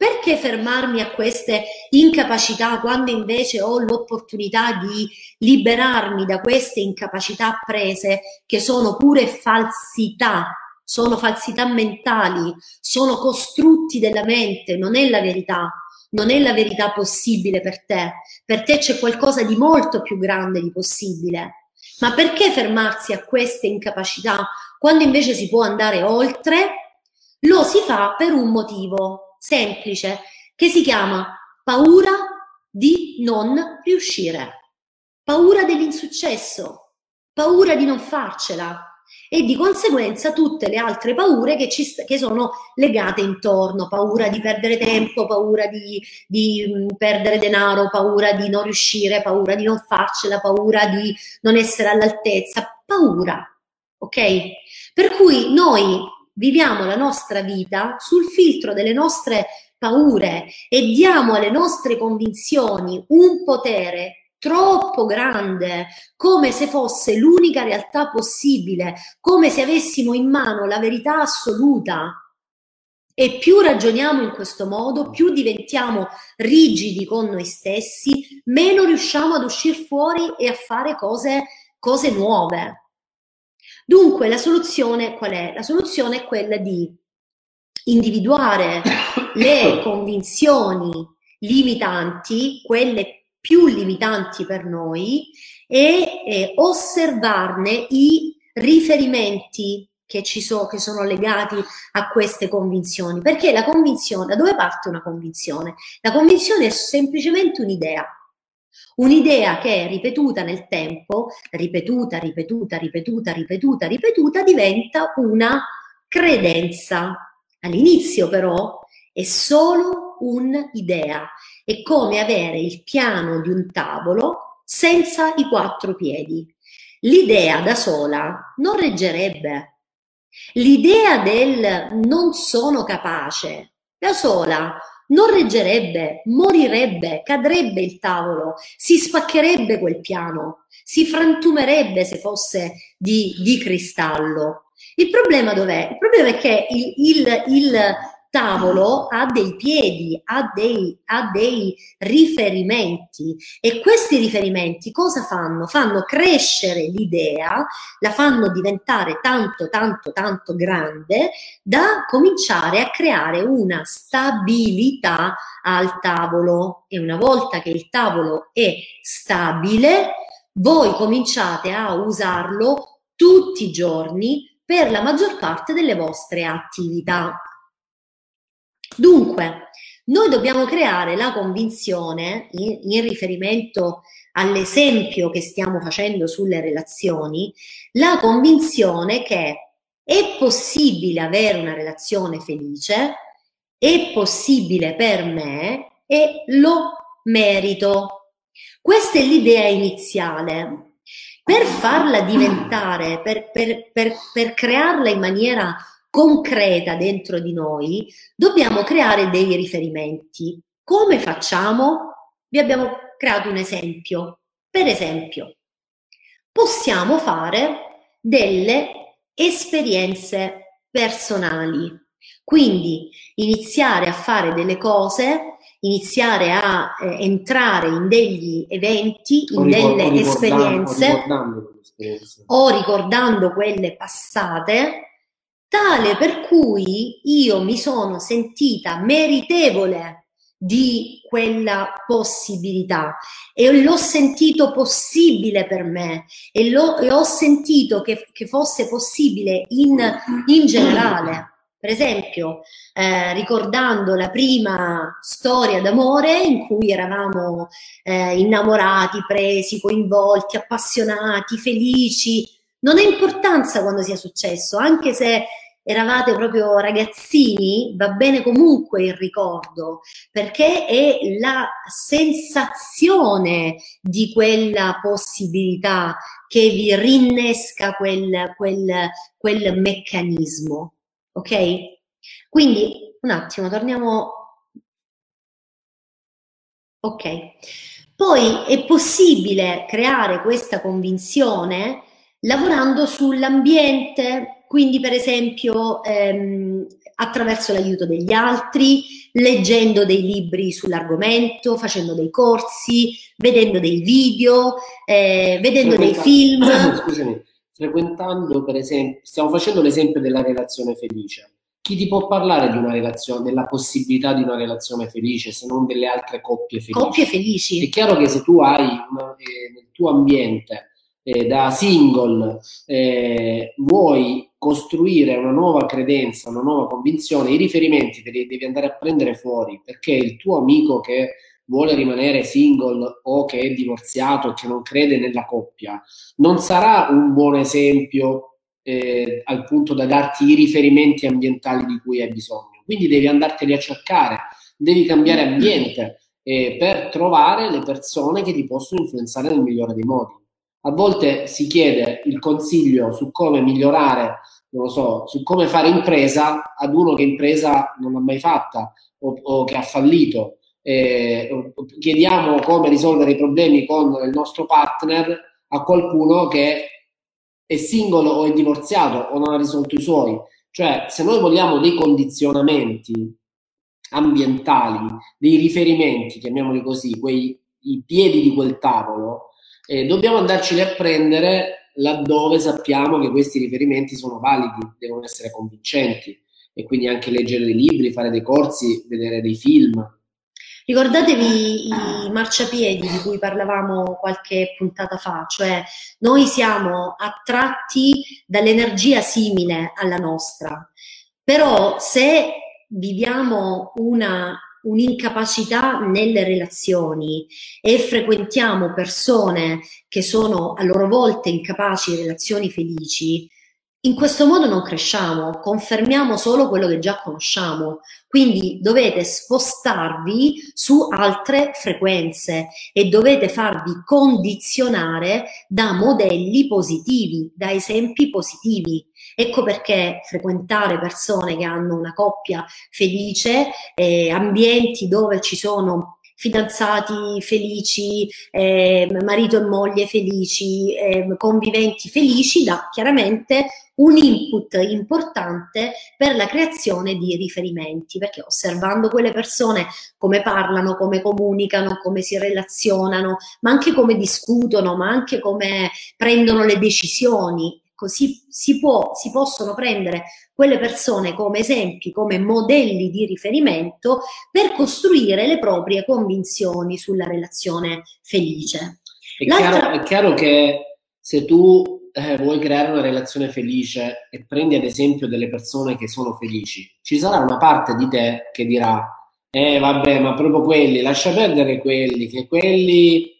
Perché fermarmi a queste incapacità quando invece ho l'opportunità di liberarmi da queste incapacità prese che sono pure falsità, sono falsità mentali, sono costrutti della mente, non è la verità, non è la verità possibile per te, per te c'è qualcosa di molto più grande di possibile. Ma perché fermarsi a queste incapacità quando invece si può andare oltre? Lo si fa per un motivo, semplice che si chiama paura di non riuscire, paura dell'insuccesso, paura di non farcela e di conseguenza tutte le altre paure che, ci, che sono legate intorno, paura di perdere tempo, paura di, di mh, perdere denaro, paura di non riuscire, paura di non farcela, paura di non essere all'altezza, paura, ok? Per cui noi viviamo la nostra vita sul filtro delle nostre paure e diamo alle nostre convinzioni un potere troppo grande, come se fosse l'unica realtà possibile, come se avessimo in mano la verità assoluta. E più ragioniamo in questo modo, più diventiamo rigidi con noi stessi, meno riusciamo ad uscire fuori e a fare cose, cose nuove. Dunque la soluzione qual è? La soluzione è quella di individuare le convinzioni limitanti, quelle più limitanti per noi, e eh, osservarne i riferimenti che, ci so, che sono legati a queste convinzioni. Perché la convinzione, da dove parte una convinzione? La convinzione è semplicemente un'idea. Un'idea che ripetuta nel tempo, ripetuta, ripetuta, ripetuta, ripetuta, ripetuta, diventa una credenza. All'inizio però è solo un'idea, è come avere il piano di un tavolo senza i quattro piedi. L'idea da sola non reggerebbe. L'idea del non sono capace da sola non reggerebbe, morirebbe, cadrebbe il tavolo, si spaccherebbe quel piano, si frantumerebbe se fosse di, di cristallo. Il problema dov'è? Il problema è che il, il, il tavolo ha dei piedi, ha dei, ha dei riferimenti e questi riferimenti cosa fanno? Fanno crescere l'idea, la fanno diventare tanto, tanto, tanto grande da cominciare a creare una stabilità al tavolo e una volta che il tavolo è stabile, voi cominciate a usarlo tutti i giorni per la maggior parte delle vostre attività. Dunque, noi dobbiamo creare la convinzione, in, in riferimento all'esempio che stiamo facendo sulle relazioni, la convinzione che è possibile avere una relazione felice, è possibile per me e lo merito. Questa è l'idea iniziale. Per farla diventare, per, per, per, per crearla in maniera concreta dentro di noi, dobbiamo creare dei riferimenti. Come facciamo? Vi abbiamo creato un esempio. Per esempio, possiamo fare delle esperienze personali. Quindi iniziare a fare delle cose, iniziare a eh, entrare in degli eventi, in ricor- delle esperienze, ricordando o ricordando quelle passate, tale per cui io mi sono sentita meritevole di quella possibilità e l'ho sentito possibile per me e, lo, e ho sentito che, che fosse possibile in, in generale. Per esempio, eh, ricordando la prima storia d'amore in cui eravamo eh, innamorati, presi, coinvolti, appassionati, felici, non ha importanza quando sia successo, anche se eravate proprio ragazzini, va bene comunque il ricordo, perché è la sensazione di quella possibilità che vi rinnesca quel, quel, quel meccanismo. Ok? Quindi un attimo, torniamo. Ok. Poi è possibile creare questa convinzione lavorando sull'ambiente, quindi per esempio ehm, attraverso l'aiuto degli altri, leggendo dei libri sull'argomento, facendo dei corsi, vedendo dei video, eh, vedendo dei film. Scusami, frequentando per esempio, stiamo facendo l'esempio della relazione felice chi ti può parlare di una relazione, della possibilità di una relazione felice se non delle altre coppie felici? Coppie felici. È chiaro che se tu hai una, eh, nel tuo ambiente eh, da single eh, vuoi costruire una nuova credenza, una nuova convinzione, i riferimenti te li devi andare a prendere fuori perché il tuo amico che vuole rimanere single o che è divorziato e che non crede nella coppia non sarà un buon esempio eh, al punto da darti i riferimenti ambientali di cui hai bisogno. Quindi devi andarteli a cercare, devi cambiare ambiente eh, per trovare le persone che ti possono influenzare nel migliore dei modi. A volte si chiede il consiglio su come migliorare, non lo so, su come fare impresa ad uno che impresa non ha mai fatta o, o che ha fallito. Eh, chiediamo come risolvere i problemi con il nostro partner a qualcuno che è singolo o è divorziato o non ha risolto i suoi. Cioè, se noi vogliamo dei condizionamenti ambientali, dei riferimenti, chiamiamoli così, quei i piedi di quel tavolo, eh, dobbiamo andarceli a prendere laddove sappiamo che questi riferimenti sono validi, devono essere convincenti. E quindi anche leggere dei libri, fare dei corsi, vedere dei film, Ricordatevi i marciapiedi di cui parlavamo qualche puntata fa, cioè noi siamo attratti dall'energia simile alla nostra, però se viviamo una un'incapacità nelle relazioni e frequentiamo persone che sono a loro volta incapaci di relazioni felici, in questo modo non cresciamo, confermiamo solo quello che già conosciamo, quindi dovete spostarvi su altre frequenze e dovete farvi condizionare da modelli positivi, da esempi positivi. Ecco perché frequentare persone che hanno una coppia felice, eh, ambienti dove ci sono fidanzati felici, eh, marito e moglie felici, eh, conviventi felici, dà chiaramente un input importante per la creazione di riferimenti, perché osservando quelle persone come parlano, come comunicano, come si relazionano, ma anche come discutono, ma anche come prendono le decisioni, così si, può, si possono prendere quelle persone come esempi, come modelli di riferimento per costruire le proprie convinzioni sulla relazione felice. È chiaro, è chiaro che se tu eh, vuoi creare una relazione felice e prendi ad esempio delle persone che sono felici, ci sarà una parte di te che dirà, eh vabbè, ma proprio quelli, lascia perdere quelli, che quelli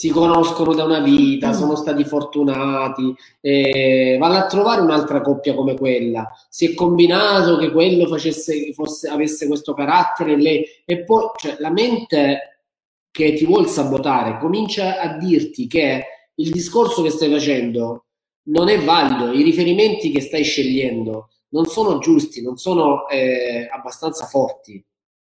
si conoscono da una vita, mm. sono stati fortunati, eh, vanno a trovare un'altra coppia come quella. Si è combinato che quello facesse, fosse, avesse questo carattere lei, e poi cioè, la mente che ti vuol sabotare comincia a dirti che il discorso che stai facendo non è valido, i riferimenti che stai scegliendo non sono giusti, non sono eh, abbastanza forti.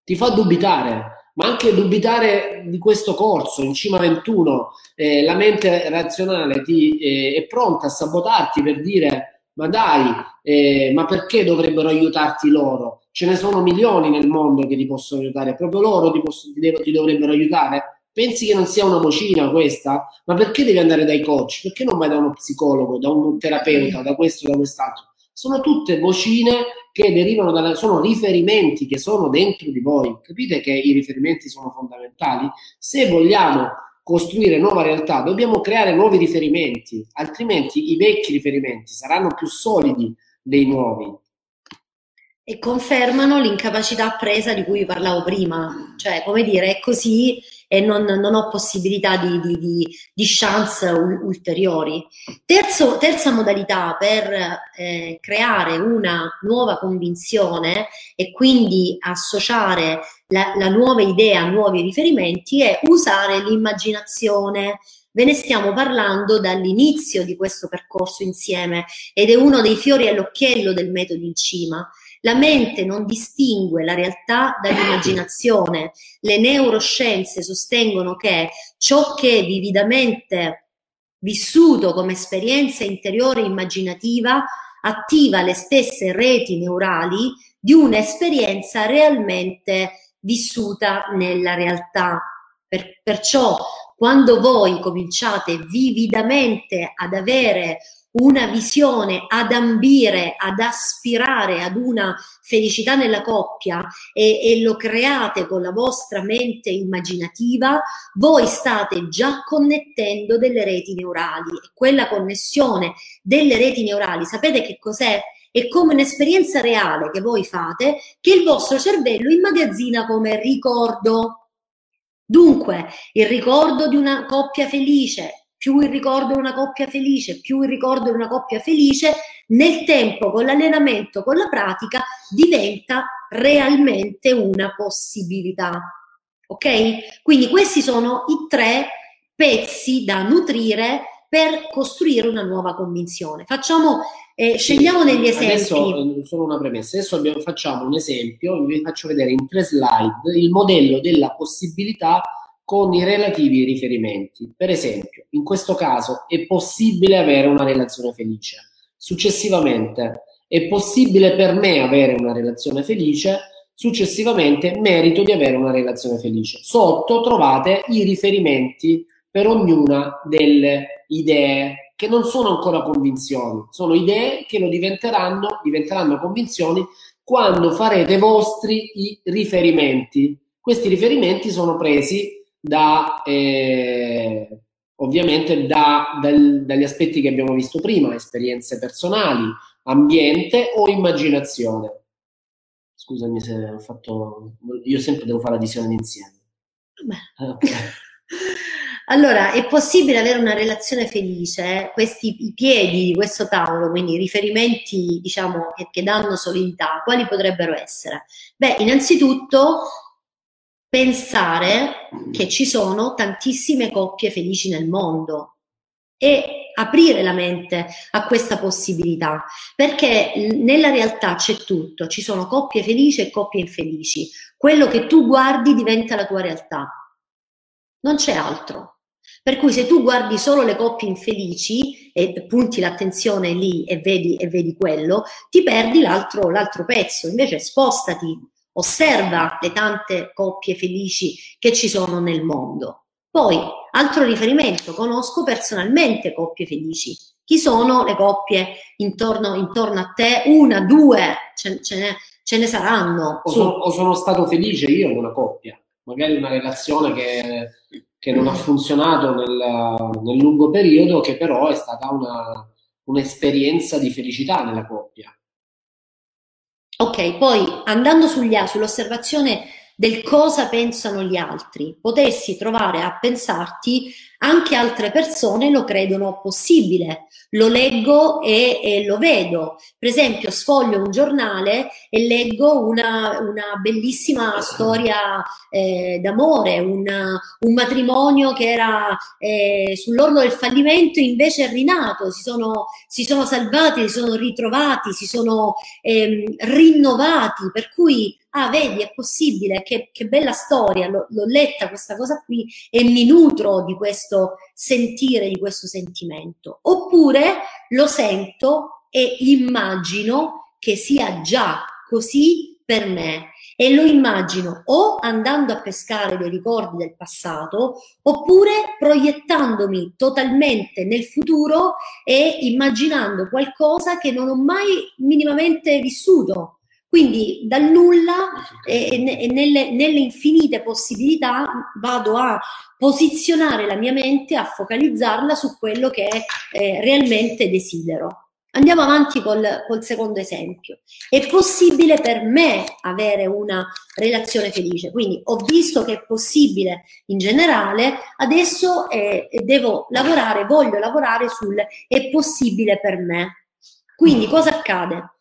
Ti fa dubitare ma anche dubitare di questo corso in cima 21, eh, la mente razionale ti, eh, è pronta a sabotarti per dire ma dai, eh, ma perché dovrebbero aiutarti loro? Ce ne sono milioni nel mondo che ti possono aiutare, proprio loro ti, posso, ti, ti dovrebbero aiutare? Pensi che non sia una vocina questa? Ma perché devi andare dai coach? Perché non vai da uno psicologo, da un terapeuta, da questo, da quest'altro? Sono tutte vocine che derivano da, sono riferimenti che sono dentro di voi. Capite che i riferimenti sono fondamentali? Se vogliamo costruire nuova realtà, dobbiamo creare nuovi riferimenti, altrimenti i vecchi riferimenti saranno più solidi dei nuovi. E confermano l'incapacità presa di cui parlavo prima, cioè come dire, è così e non, non ho possibilità di, di, di, di chance ulteriori. Terzo, terza modalità per eh, creare una nuova convinzione e quindi associare la, la nuova idea a nuovi riferimenti è usare l'immaginazione. Ve ne stiamo parlando dall'inizio di questo percorso insieme ed è uno dei fiori all'occhiello del metodo in cima. La mente non distingue la realtà dall'immaginazione. Le neuroscienze sostengono che ciò che è vividamente vissuto come esperienza interiore immaginativa attiva le stesse reti neurali di un'esperienza realmente vissuta nella realtà. Per, perciò quando voi cominciate vividamente ad avere una visione, ad ambire, ad aspirare ad una felicità nella coppia e, e, lo create con la vostra mente immaginativa, voi state già connettendo delle reti neurali e quella connessione delle reti neurali, sapete che cos'è? È come un'esperienza reale che voi fate che il vostro cervello immagazzina come ricordo. Dunque, il ricordo di una coppia felice, più il ricordo di una coppia felice, più il ricordo di una coppia felice, nel tempo, con l'allenamento, con la pratica, diventa realmente una possibilità. Ok? Quindi questi sono i tre pezzi da nutrire per costruire una nuova convinzione. Facciamo, eh, scegliamo degli esempi. Adesso eh, solo una premessa, adesso abbiamo, facciamo un esempio, vi faccio vedere in tre slide il modello della possibilità con i relativi riferimenti. Per esempio, in questo caso è possibile avere una relazione felice. Successivamente, è possibile per me avere una relazione felice. Successivamente, merito di avere una relazione felice. Sotto trovate i riferimenti per ognuna delle idee che non sono ancora convinzioni, sono idee che lo diventeranno, diventeranno convinzioni quando farete vostri i riferimenti. Questi riferimenti sono presi da eh, ovviamente da, dal, dagli aspetti che abbiamo visto prima, esperienze personali, ambiente o immaginazione. Scusami se ho fatto. Io sempre devo fare la visione d'insieme. Eh, okay. Allora, è possibile avere una relazione felice? Questi i piedi di questo tavolo, quindi i riferimenti, diciamo, che, che danno solidità, quali potrebbero essere? Beh, innanzitutto pensare che ci sono tantissime coppie felici nel mondo e aprire la mente a questa possibilità, perché nella realtà c'è tutto, ci sono coppie felici e coppie infelici. Quello che tu guardi diventa la tua realtà. Non c'è altro. Per cui se tu guardi solo le coppie infelici e punti l'attenzione lì e vedi, e vedi quello, ti perdi l'altro, l'altro pezzo. Invece spostati osserva le tante coppie felici che ci sono nel mondo. Poi, altro riferimento, conosco personalmente coppie felici. Chi sono le coppie intorno, intorno a te? Una, due, ce, ce, ne, ce ne, saranno. O, so, o, sono stato felice io in una coppia, magari una relazione che, che non ha funzionato nel, nel, lungo periodo, che però è stata una, un'esperienza di felicità nella coppia. Ok, poi andando sugli, sull'osservazione del cosa pensano gli altri, potessi trovare a pensarti anche altre persone lo credono possibile, lo leggo e, e lo vedo. Per esempio, sfoglio un giornale e leggo una, una bellissima storia eh, d'amore, una, un matrimonio che era eh, sull'orlo del fallimento invece è rinato, si sono, si sono salvati, si sono ritrovati, si sono eh, rinnovati, per cui ah vedi è possibile, che, che bella storia, l'ho, l'ho letta questa cosa qui e mi nutro di questo sentire, di questo sentimento. Oppure lo sento e immagino che sia già così per me e lo immagino o andando a pescare dei ricordi del passato oppure proiettandomi totalmente nel futuro e immaginando qualcosa che non ho mai minimamente vissuto quindi dal nulla e, e nelle, nelle, infinite possibilità vado a posizionare la mia mente, a focalizzarla su quello che eh, realmente desidero. Andiamo avanti col, col, secondo esempio. È possibile per me avere una relazione felice, quindi ho visto che è possibile in generale, adesso eh, devo lavorare, voglio lavorare sul è possibile per me. Quindi cosa accade?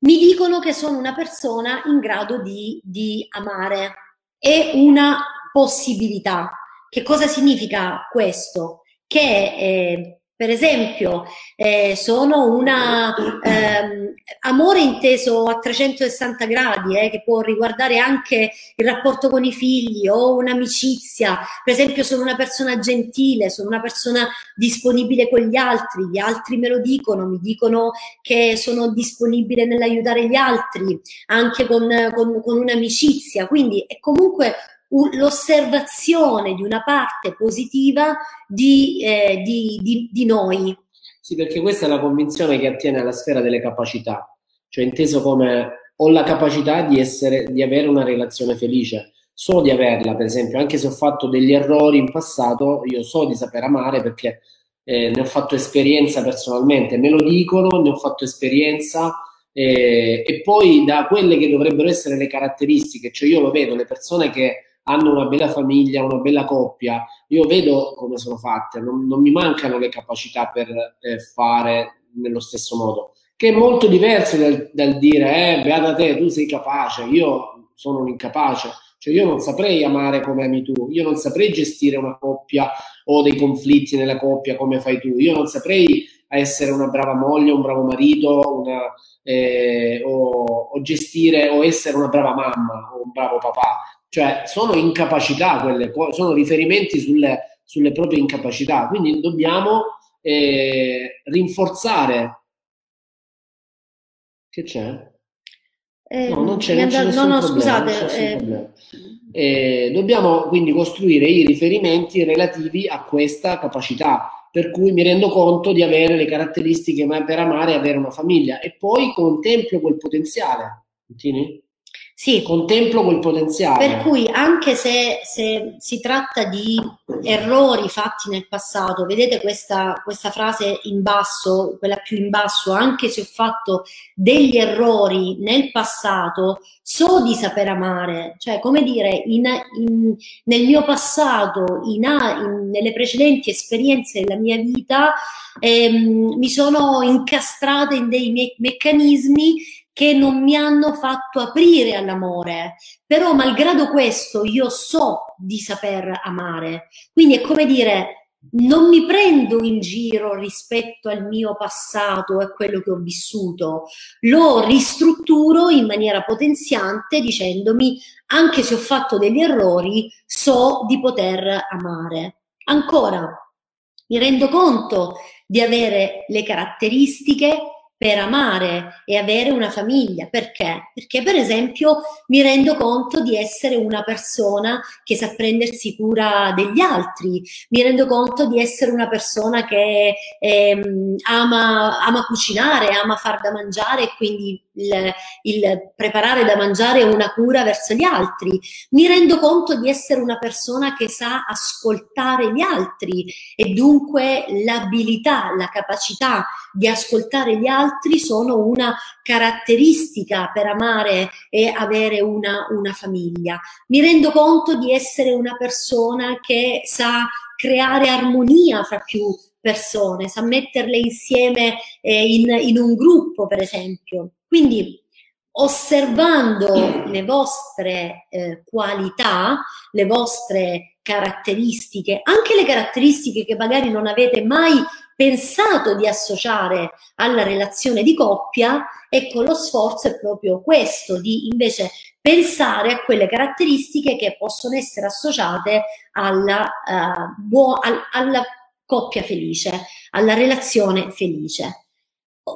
Mi dicono che sono una persona in grado di, di amare. È una possibilità. Che cosa significa questo? Che eh, Per esempio, eh, sono una ehm, amore inteso a 360 gradi, eh, che può riguardare anche il rapporto con i figli o un'amicizia. Per esempio, sono una persona gentile, sono una persona disponibile con gli altri, gli altri me lo dicono, mi dicono che sono disponibile nell'aiutare gli altri, anche con, con, con un'amicizia. Quindi è comunque l'osservazione di una parte positiva di, eh, di, di, di, noi. Sì, perché questa è la convinzione che attiene alla sfera delle capacità, cioè inteso come ho la capacità di, essere, di avere una relazione felice. So di averla, per esempio, anche se ho fatto degli errori in passato, io so di saper amare perché eh, ne ho fatto esperienza personalmente, me lo dicono, ne ho fatto esperienza eh, e poi da quelle che dovrebbero essere le caratteristiche, cioè io lo vedo, le persone che hanno una bella famiglia, una bella coppia, io vedo come sono fatte, non, non mi mancano le capacità per eh, fare nello stesso modo, che è molto diverso dal, dal dire, eh, beata te, tu sei capace, io sono un incapace, cioè io non saprei amare come ami tu, io non saprei gestire una coppia o dei conflitti nella coppia come fai tu, io non saprei essere una brava moglie, un bravo marito, una, eh, o, o, gestire o essere una brava mamma o un bravo papà. Cioè, sono incapacità quelle, sono riferimenti sulle, sulle proprie incapacità. Quindi dobbiamo eh, rinforzare. Che c'è? Eh, no, non c'è, non c'è no, no, scusate. Eh... Eh, dobbiamo quindi costruire i riferimenti relativi a questa capacità, per cui mi rendo conto di avere le caratteristiche per amare e avere una famiglia e poi contemplo quel potenziale. Continui? Sì. Contemplo quel potenziale. Per cui anche se, se, si tratta di errori fatti nel passato, vedete questa, questa, frase in basso, quella più in basso, anche se ho fatto degli errori nel passato, so di saper amare, cioè come dire, in, in, nel mio passato, in, nelle precedenti esperienze della mia vita, ehm, mi sono incastrata in dei me- meccanismi che non mi hanno fatto aprire all'amore, però malgrado questo io so di saper amare. Quindi è come dire, non mi prendo in giro rispetto al mio passato e a quello che ho vissuto, lo ristrutturo in maniera potenziante dicendomi anche se ho fatto degli errori, so di poter amare. Ancora, mi rendo conto di avere le caratteristiche per amare e avere una famiglia. Perché? Perché per esempio mi rendo conto di essere una persona che sa prendersi cura degli altri, mi rendo conto di essere una persona che ehm, ama, ama cucinare, ama far da mangiare e quindi il, il preparare da mangiare una cura verso gli altri. Mi rendo conto di essere una persona che sa ascoltare gli altri e dunque l'abilità, la capacità di ascoltare gli altri sono una caratteristica per amare e avere una, una famiglia. Mi rendo conto di essere una persona che sa creare armonia fra più persone, sa metterle insieme eh, in, in un gruppo, per esempio. Quindi osservando le vostre eh, qualità, le vostre caratteristiche, anche le caratteristiche che magari non avete mai pensato di associare alla relazione di coppia, ecco lo sforzo è proprio questo, di invece pensare a quelle caratteristiche che possono essere associate alla, uh, buo- al- alla coppia felice, alla relazione felice.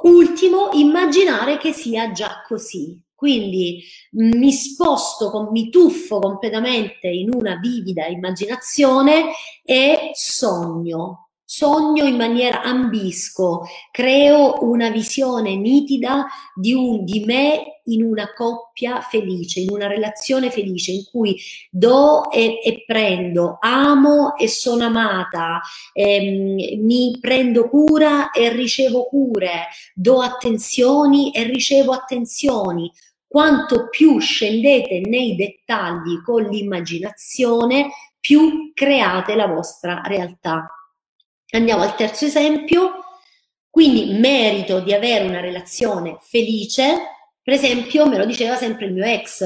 Ultimo, immaginare che sia già così. Quindi mi sposto, mi tuffo completamente in una vivida immaginazione e sogno, sogno in maniera ambisco, creo una visione nitida di, un, di me in una coppia felice, in una relazione felice in cui do e, e prendo, amo e sono amata, ehm, mi prendo cura e ricevo cure, do attenzioni e ricevo attenzioni. Quanto più scendete nei dettagli con l'immaginazione, più create la vostra realtà. Andiamo al terzo esempio. Quindi merito di avere una relazione felice, per esempio, me lo diceva sempre il mio ex.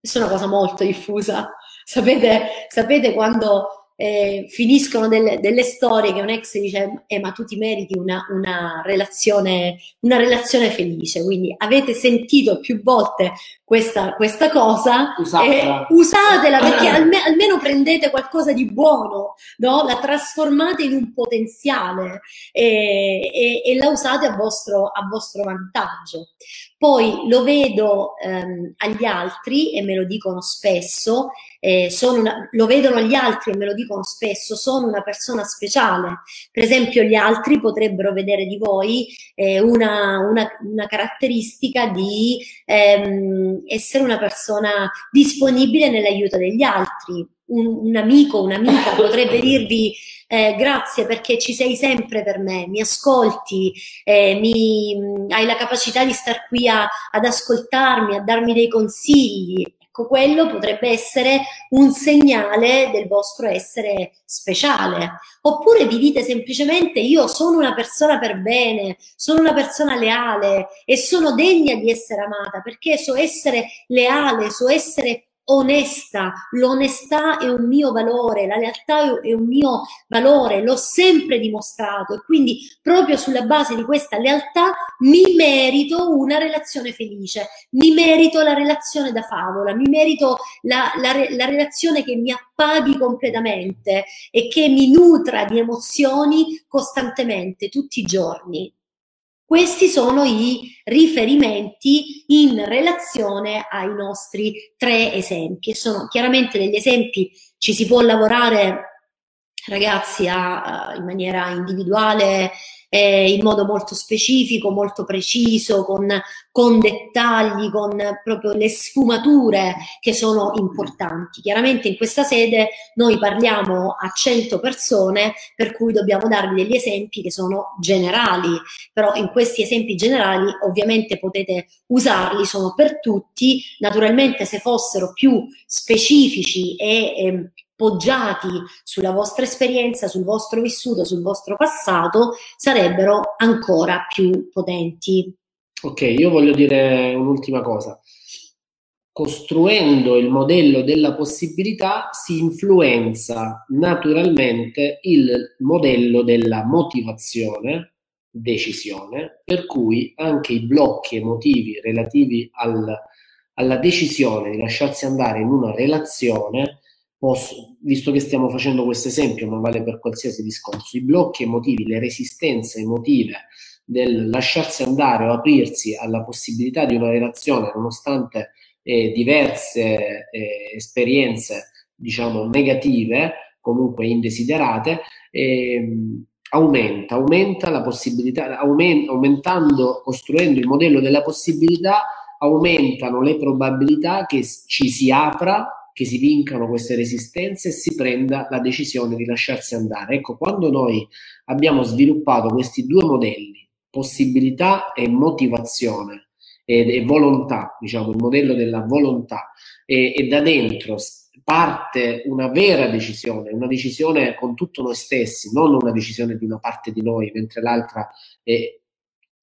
Questa è una cosa molto diffusa. Sapete, sapete quando eh, finiscono delle, delle, storie che un ex dice eh, ma tu ti meriti una, una, relazione, una relazione felice, quindi avete sentito più volte questa, questa cosa, eh, usatela perché alme, almeno prendete qualcosa di buono, no? la trasformate in un potenziale e, e, e la usate a vostro, a vostro vantaggio. Poi lo vedo ehm, agli altri e me lo dicono spesso, eh, una, lo vedono gli altri e me lo dicono spesso, sono una persona speciale. Per esempio gli altri potrebbero vedere di voi eh, una, una, una, caratteristica di ehm, essere una persona disponibile nell'aiuto degli altri. Un, un amico, un'amica potrebbe dirvi eh, grazie perché ci sei sempre per me, mi ascolti, eh, mi, hai la capacità di star qui a, ad ascoltarmi, a darmi dei consigli. Ecco, quello potrebbe essere un segnale del vostro essere speciale. Oppure vi dite semplicemente io sono una persona per bene, sono una persona leale e sono degna di essere amata perché so essere leale, so essere onesta, l'onestà è un mio valore, la lealtà è un mio valore, l'ho sempre dimostrato. E quindi proprio sulla base di questa lealtà mi merito una relazione felice, mi merito la relazione da favola, mi merito la, la, la relazione che mi appaghi completamente e che mi nutra di emozioni costantemente, tutti i giorni. Questi sono i riferimenti in relazione ai nostri tre esempi. E sono chiaramente degli esempi, ci si può lavorare ragazzi a, in maniera individuale eh, in modo molto specifico, molto preciso, con, con dettagli, con proprio le sfumature che sono importanti. Chiaramente in questa sede noi parliamo a 100 persone, per cui dobbiamo darvi degli esempi che sono generali, però in questi esempi generali ovviamente potete usarli, sono per tutti, naturalmente se fossero più specifici e eh, poggiati sulla vostra esperienza, sul vostro vissuto, sul vostro passato, sarebbero ancora più potenti. Ok, io voglio dire un'ultima cosa. Costruendo il modello della possibilità si influenza naturalmente il modello della motivazione, decisione, per cui anche i blocchi emotivi relativi al, alla decisione di lasciarsi andare in una relazione posso, visto che stiamo facendo questo esempio, ma vale per qualsiasi discorso, i blocchi emotivi, le resistenze emotive del lasciarsi andare o aprirsi alla possibilità di una relazione nonostante eh, diverse eh, esperienze, diciamo, negative, comunque indesiderate, eh, aumenta, aumenta la possibilità, aumenta, aumentando, costruendo il modello della possibilità, aumentano le probabilità che ci si apra che si vincano queste resistenze e si prenda la decisione di lasciarsi andare. Ecco, quando noi abbiamo sviluppato questi due modelli, possibilità e motivazione e, e volontà, diciamo il modello della volontà, e, e da dentro parte una vera decisione, una decisione con tutto noi stessi, non una decisione di una parte di noi, mentre l'altra è,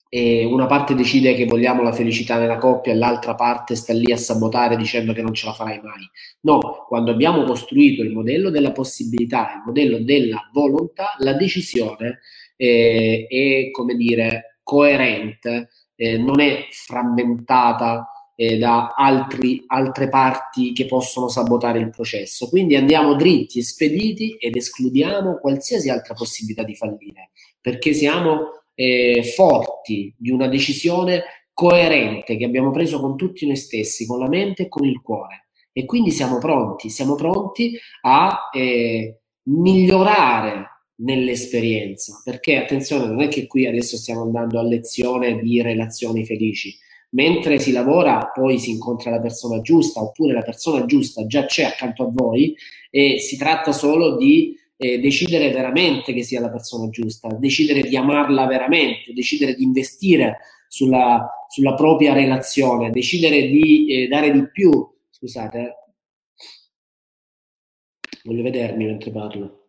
e una parte decide che vogliamo la felicità nella coppia e l'altra parte sta lì a sabotare dicendo che non ce la farai mai. No, quando abbiamo costruito il modello della possibilità, il modello della volontà, la decisione eh, è, come dire, coerente, eh, non è frammentata eh, da altri, altre parti che possono sabotare il processo. Quindi andiamo dritti e spediti ed escludiamo qualsiasi altra possibilità di fallire, perché siamo eh, forti di una decisione coerente che abbiamo preso con tutti noi stessi, con la mente e con il cuore. E quindi siamo pronti, siamo pronti a eh, migliorare nell'esperienza, perché attenzione, non è che qui adesso stiamo andando a lezione di relazioni felici, mentre si lavora poi si incontra la persona giusta oppure la persona giusta già c'è accanto a voi e si tratta solo di eh, decidere veramente che sia la persona giusta, decidere di amarla veramente, decidere di investire sulla, sulla propria relazione, decidere di eh, dare di più. Scusate, eh. voglio vedermi mentre parlo.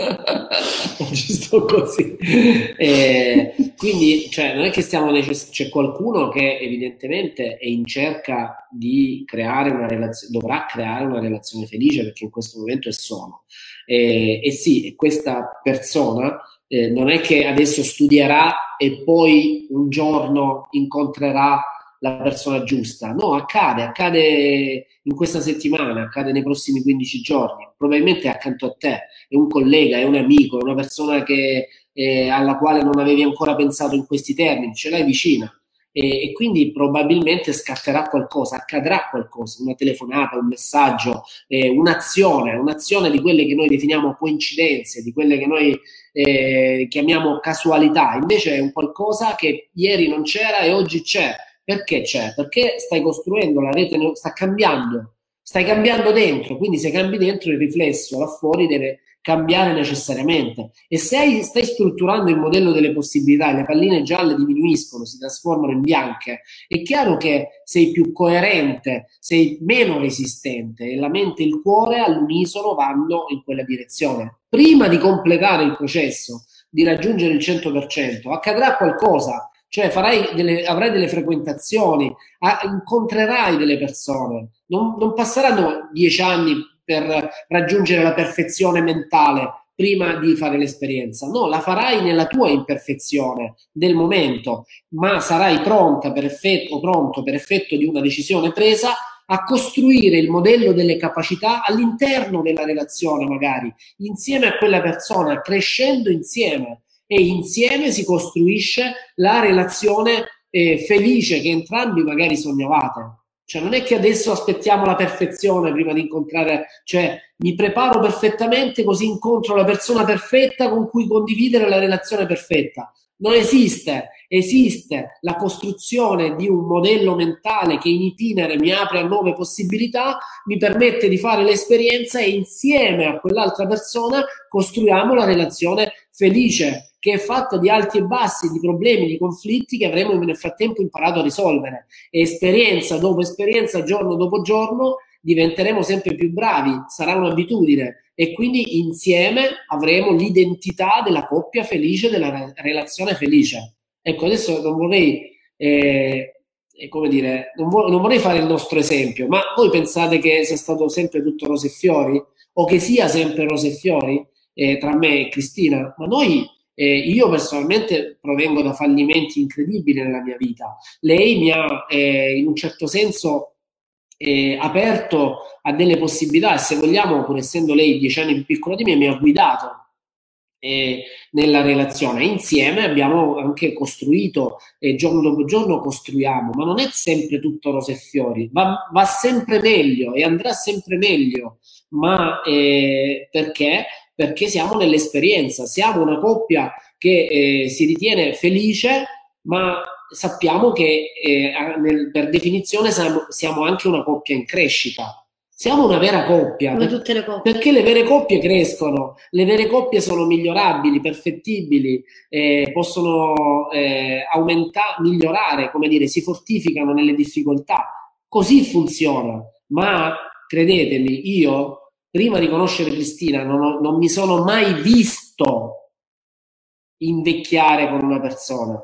giusto così. Eh, quindi, cioè, non è che stiamo necess- c'è qualcuno che evidentemente è in cerca di creare una relazione, dovrà creare una relazione felice perché in questo momento è solo. Eh, e sì, questa persona eh, non è che adesso studierà e poi un giorno incontrerà la persona giusta. No, accade, accade in questa settimana, accade nei prossimi 15 giorni. Probabilmente è accanto a te, è un collega, è un amico, è una persona che, eh, alla quale non avevi ancora pensato in questi termini, ce l'hai vicina. E, e, quindi probabilmente scatterà qualcosa, accadrà qualcosa, una telefonata, un messaggio, eh, un'azione, un'azione di quelle che noi definiamo coincidenze, di quelle che noi eh, chiamiamo casualità. Invece è un qualcosa che ieri non c'era e oggi c'è perché c'è? Perché stai costruendo la rete, sta cambiando, stai cambiando dentro, quindi se cambi dentro il riflesso là fuori deve cambiare necessariamente. E se stai strutturando il modello delle possibilità, le palline gialle diminuiscono, si trasformano in bianche, è chiaro che sei più coerente, sei meno resistente e la mente e il cuore all'unisono vanno in quella direzione. Prima di completare il processo, di raggiungere il 100%, accadrà qualcosa cioè delle, avrai delle frequentazioni, a, incontrerai delle persone, non, non passeranno dieci anni per raggiungere la perfezione mentale prima di fare l'esperienza. No, la farai nella tua imperfezione del momento, ma sarai pronta per effetto, pronto per effetto di una decisione presa a costruire il modello delle capacità all'interno della relazione, magari insieme a quella persona, crescendo insieme e insieme si costruisce la relazione eh, felice che entrambi magari sognavate. Cioè non è che adesso aspettiamo la perfezione prima di incontrare, cioè mi preparo perfettamente così incontro la persona perfetta con cui condividere la relazione perfetta. Non esiste, esiste la costruzione di un modello mentale che in itinere mi apre a nuove possibilità, mi permette di fare l'esperienza e insieme a quell'altra persona costruiamo la relazione felice che è fatta di alti e bassi, di problemi, di conflitti che avremo nel frattempo imparato a risolvere. E esperienza dopo esperienza, giorno dopo giorno, diventeremo sempre più bravi, sarà un'abitudine e quindi insieme avremo l'identità della coppia felice, della relazione felice. Ecco, adesso non vorrei, eh, come dire, non, vo- non vorrei fare il nostro esempio, ma voi pensate che sia stato sempre tutto rose e fiori? O che sia sempre rose e fiori eh, tra me e Cristina? Ma noi eh, io personalmente provengo da fallimenti incredibili nella mia vita. Lei mi ha eh, in un certo senso eh, aperto a delle possibilità e se vogliamo, pur essendo lei dieci anni più piccola di me, mi ha guidato eh, nella relazione. Insieme abbiamo anche costruito, e giorno dopo giorno costruiamo, ma non è sempre tutto rose e fiori, va, va sempre meglio e andrà sempre meglio. Ma eh, perché? Perché siamo nell'esperienza, siamo una coppia che eh, si ritiene felice, ma sappiamo che eh, nel, per definizione siamo, siamo, anche una coppia in crescita. Siamo una vera coppia, Come tutte le coppie. perché le vere coppie crescono, le vere coppie sono migliorabili, perfettibili, eh, possono eh, aumentare, migliorare, come dire, si fortificano nelle difficoltà. Così funziona, ma credetemi, io prima di conoscere Cristina non, ho, non mi sono mai visto invecchiare con una persona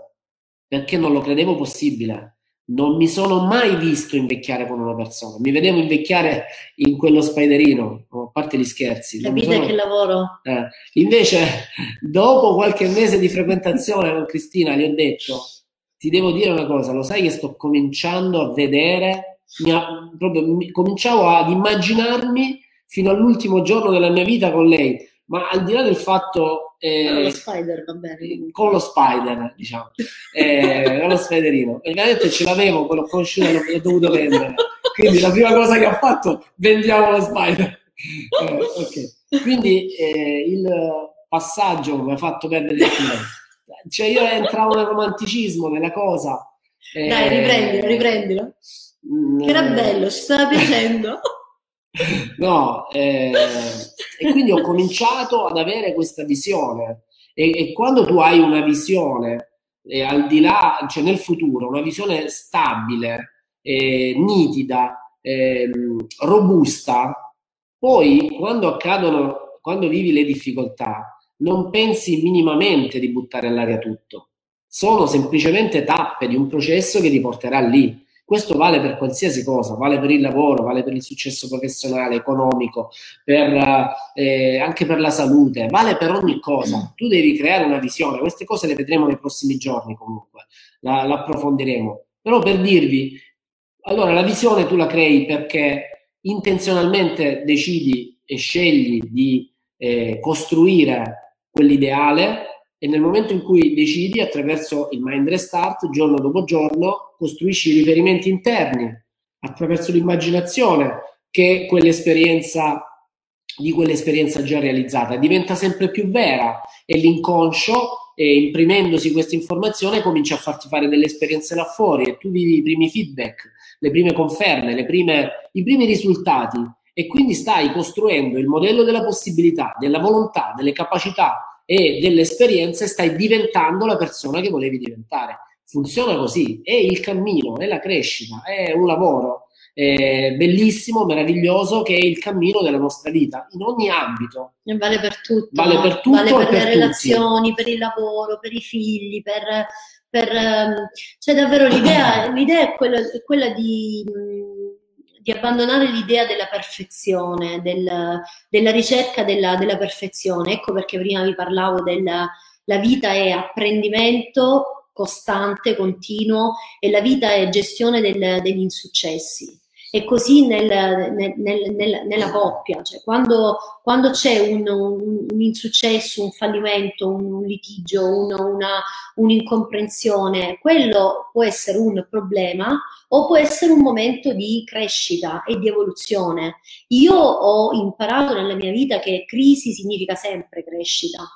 perché non lo credevo possibile. Non mi sono mai visto invecchiare con una persona. Mi vedevo invecchiare in quello spiderino, a parte gli scherzi. Capite sono... che lavoro? Eh. Invece, dopo qualche mese di frequentazione con Cristina, gli ho detto: Ti devo dire una cosa, lo sai che sto cominciando a vedere, ha, proprio, cominciavo ad immaginarmi fino all'ultimo giorno della mia vita con lei. Ma al di là del fatto... Eh, con lo spider, va bene. Con lo spider, diciamo. Eh, con lo spiderino. Ovviamente ce l'avevo, l'ho conosciuto e l'ho dovuto vendere. Quindi la prima cosa che ha fatto, vendiamo lo spider. Eh, okay. Quindi eh, il passaggio mi ha fatto perdere il tempo. Cioè io entravo nel romanticismo della cosa. Dai, riprendilo, riprendilo. Mm, che era bello, ci stava piacendo. No, eh, e quindi ho cominciato ad avere questa visione. E, e quando tu hai una visione, eh, al di là, cioè nel futuro, una visione stabile, eh, nitida, ehm, robusta, poi quando accadono, quando vivi le difficoltà, non pensi minimamente di buttare all'aria tutto. Sono semplicemente tappe di un processo che ti porterà lì. Questo vale per qualsiasi cosa, vale per il lavoro, vale per il successo professionale, economico, per, eh, anche per la salute, vale per ogni cosa. Tu devi creare una visione, queste cose le vedremo nei prossimi giorni comunque, la, la approfondiremo. Però per dirvi, allora la visione tu la crei perché intenzionalmente decidi e scegli di eh, costruire quell'ideale e nel momento in cui decidi attraverso il mind restart, giorno dopo giorno, costruisci i riferimenti interni attraverso l'immaginazione che quell'esperienza di quell'esperienza già realizzata. Diventa sempre più vera e l'inconscio e imprimendosi questa informazione comincia a farti fare delle esperienze là fuori e tu vivi i primi feedback, le prime conferme, le prime, i primi risultati. E quindi stai costruendo il modello della possibilità, della volontà, delle capacità e delle esperienze stai diventando la persona che volevi diventare. Funziona così, è il cammino, è la crescita, è un lavoro eh, bellissimo, meraviglioso che è il cammino della nostra vita in ogni ambito. E vale per tutto. Vale per tutto. Vale per, per le tutti. relazioni, per il lavoro, per i figli, per... per cioè davvero l'idea, l'idea è, quella, è quella di di abbandonare l'idea della perfezione, del, della ricerca della, della, perfezione. Ecco perché prima vi parlavo della la vita è apprendimento costante, continuo e la vita è gestione del, degli insuccessi. E così nel, nel, nel, nella coppia, cioè quando, quando c'è un, un, un, insuccesso, un fallimento, un, litigio, una, una, un'incomprensione, quello può essere un problema o può essere un momento di crescita e di evoluzione. Io ho imparato nella mia vita che crisi significa sempre crescita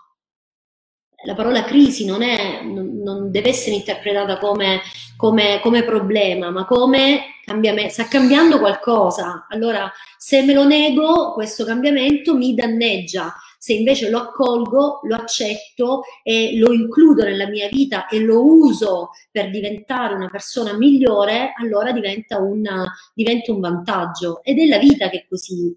la parola crisi non, è, non, deve essere interpretata come, come, come, problema, ma come cambiamento. Sta cambiando qualcosa. Allora, se me lo nego, questo cambiamento mi danneggia. Se invece lo accolgo, lo accetto e lo includo nella mia vita e lo uso per diventare una persona migliore, allora diventa, una, diventa un vantaggio. Ed è la vita che è così.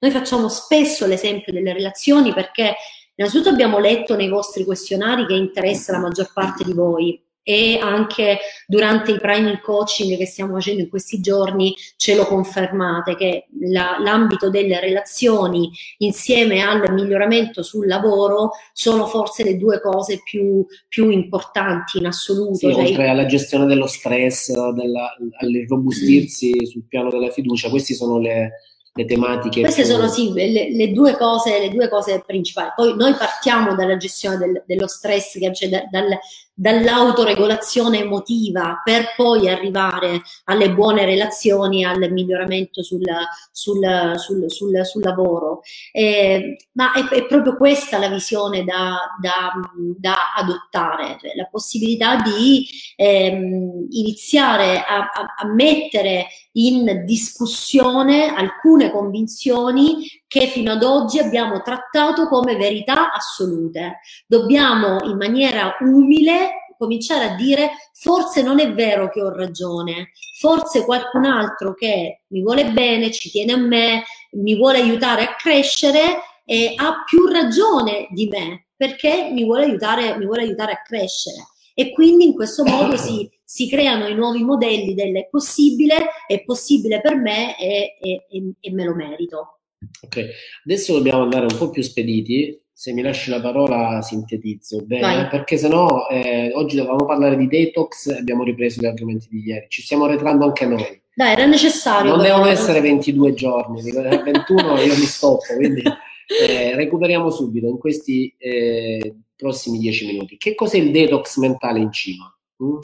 Noi facciamo spesso l'esempio delle relazioni perché Innanzitutto abbiamo letto nei vostri questionari che interessa la maggior parte di voi e anche durante i priming coaching che stiamo facendo in questi giorni ce lo confermate che la, l'ambito delle relazioni insieme al miglioramento sul lavoro sono forse le due cose più, più importanti in assoluto. Sì, cioè, oltre alla gestione dello stress, della, all'irrobustirsi mm. sul piano della fiducia, queste sono le, le tematiche. Queste più... sono sì le, le, due cose, le due cose principali. Poi noi partiamo dalla gestione del, dello stress, che c'è da, dal, dall'autoregolazione emotiva per poi arrivare alle buone relazioni, al miglioramento sul, sul, sul, sul, lavoro. Eh, ma è, è, proprio questa la visione da, da, da adottare, cioè la possibilità di ehm, iniziare a, a, a mettere in discussione alcune convinzioni che fino ad oggi abbiamo trattato come verità assolute. Dobbiamo in maniera umile cominciare a dire forse non è vero che ho ragione, forse qualcun altro che mi vuole bene, ci tiene a me, mi vuole aiutare a crescere e ha più ragione di me perché mi vuole aiutare, mi vuole aiutare a crescere. E quindi in questo modo si, si creano i nuovi modelli del possibile, è possibile per me e, e, e me lo merito. Ok, adesso dobbiamo andare un po' più spediti. Se mi lasci la parola sintetizzo bene, Vai. perché sennò eh, oggi dovevamo parlare di detox e abbiamo ripreso gli argomenti di ieri. Ci stiamo arretrando anche noi. Dai, era necessario. Non devono essere 22 giorni, 21 io mi stoppo, quindi eh, recuperiamo subito in questi eh, prossimi 10 minuti. Che cos'è il detox mentale in cima? Mm?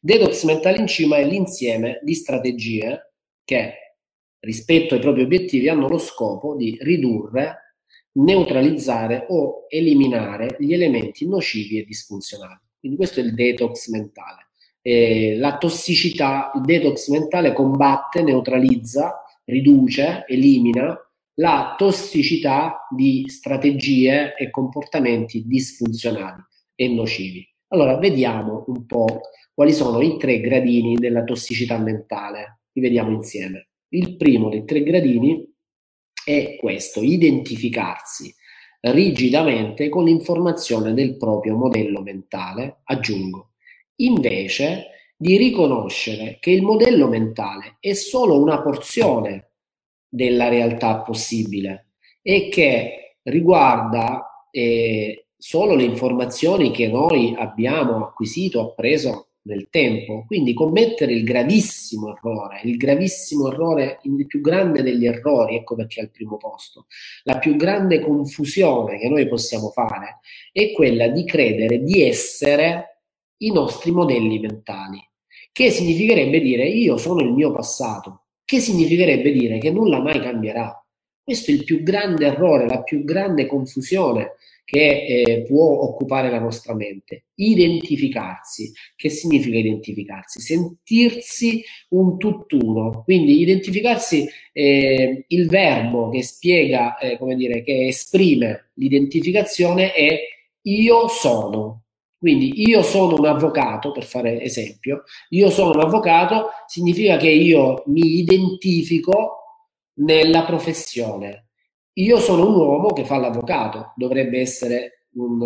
Detox mentale in cima è l'insieme di strategie che rispetto ai propri obiettivi hanno lo scopo di ridurre, neutralizzare o eliminare gli elementi nocivi e disfunzionali. Quindi questo è il detox mentale. Eh, la tossicità, il detox mentale combatte, neutralizza, riduce, elimina la tossicità di strategie e comportamenti disfunzionali e nocivi. Allora, vediamo un po' quali sono i tre gradini della tossicità mentale. Li vediamo insieme. Il primo dei tre gradini è questo, identificarsi rigidamente con l'informazione del proprio modello mentale, aggiungo, invece di riconoscere che il modello mentale è solo una porzione della realtà possibile e che riguarda eh, solo le informazioni che noi abbiamo acquisito, appreso nel tempo. Quindi commettere il gravissimo errore, il gravissimo errore, il più grande degli errori, ecco perché è al primo posto, la più grande confusione che noi possiamo fare è quella di credere di essere i nostri modelli mentali, che significherebbe dire io sono il mio passato, che significherebbe dire che nulla mai cambierà. Questo è il più grande errore, la più grande confusione che eh, può occupare la nostra mente. Identificarsi. Che significa identificarsi? Sentirsi un tutt'uno. Quindi identificarsi, eh, il verbo che spiega, eh, come dire, che esprime l'identificazione è io sono. Quindi io sono un avvocato, per fare esempio, io sono un avvocato significa che io mi identifico nella professione, io sono un uomo che fa l'avvocato, dovrebbe essere un,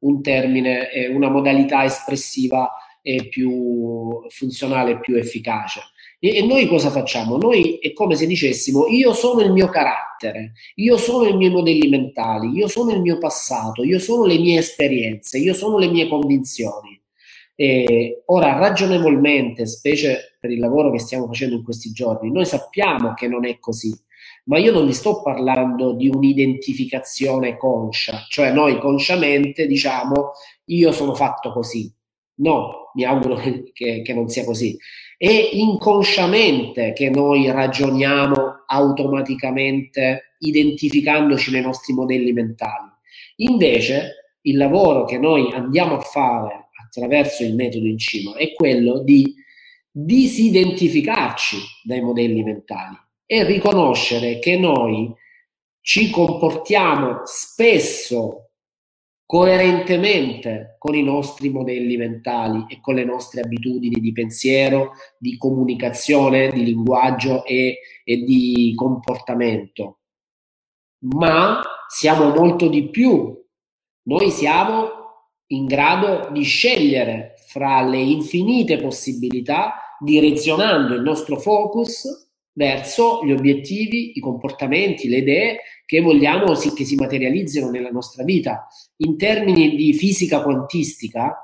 un termine, una modalità espressiva e più funzionale più efficace. E, e, noi cosa facciamo? Noi è come se dicessimo io sono il mio carattere, io sono i miei modelli mentali, io sono il mio passato, io sono le mie esperienze, io sono le mie convinzioni. E ora, ragionevolmente, specie per il lavoro che stiamo facendo in questi giorni, noi sappiamo che non è così ma io non vi sto parlando di un'identificazione conscia, cioè noi consciamente diciamo io sono fatto così. No, mi auguro che, che non sia così. È inconsciamente che noi ragioniamo automaticamente identificandoci nei nostri modelli mentali. Invece, il lavoro che noi andiamo a fare attraverso il metodo in cima è quello di disidentificarci dai modelli mentali e riconoscere che noi ci comportiamo spesso coerentemente con i nostri modelli mentali e con le nostre abitudini di pensiero, di comunicazione, di linguaggio e, e di comportamento. Ma siamo molto di più. Noi siamo in grado di scegliere fra le infinite possibilità, direzionando il nostro focus verso gli obiettivi, i comportamenti, le idee che vogliamo sì, che si materializzino nella nostra vita. In termini di fisica quantistica,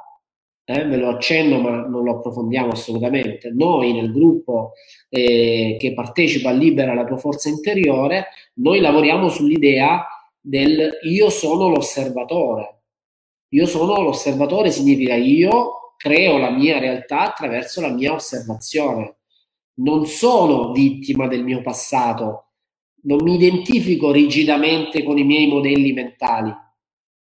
eh, ve lo accenno ma non lo approfondiamo assolutamente, noi nel gruppo eh, che partecipa a Libera la tua forza interiore, noi lavoriamo sull'idea del io sono l'osservatore. Io sono l'osservatore significa io creo la mia realtà attraverso la mia osservazione non sono vittima del mio passato, non mi identifico rigidamente con i miei modelli mentali.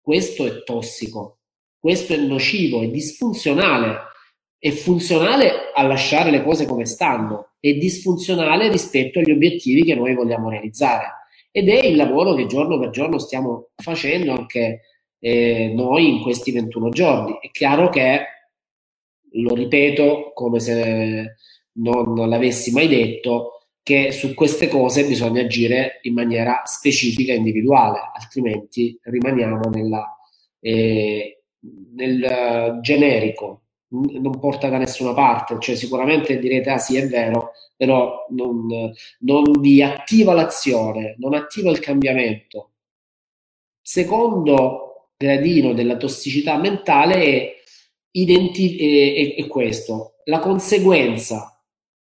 Questo è tossico, questo è nocivo, è disfunzionale. È funzionale a lasciare le cose come stanno, è disfunzionale rispetto agli obiettivi che noi vogliamo realizzare. Ed è il lavoro che giorno per giorno stiamo facendo anche eh, noi in questi 21 giorni. È chiaro che, lo ripeto, come se non l'avessi mai detto, che su queste cose bisogna agire in maniera specifica e individuale, altrimenti rimaniamo nella, eh, nel generico, non porta da nessuna parte, cioè sicuramente direte ah sì è vero, però non, non vi attiva l'azione, non attiva il cambiamento. Secondo gradino della tossicità mentale è, identi- è, è, è questo, la conseguenza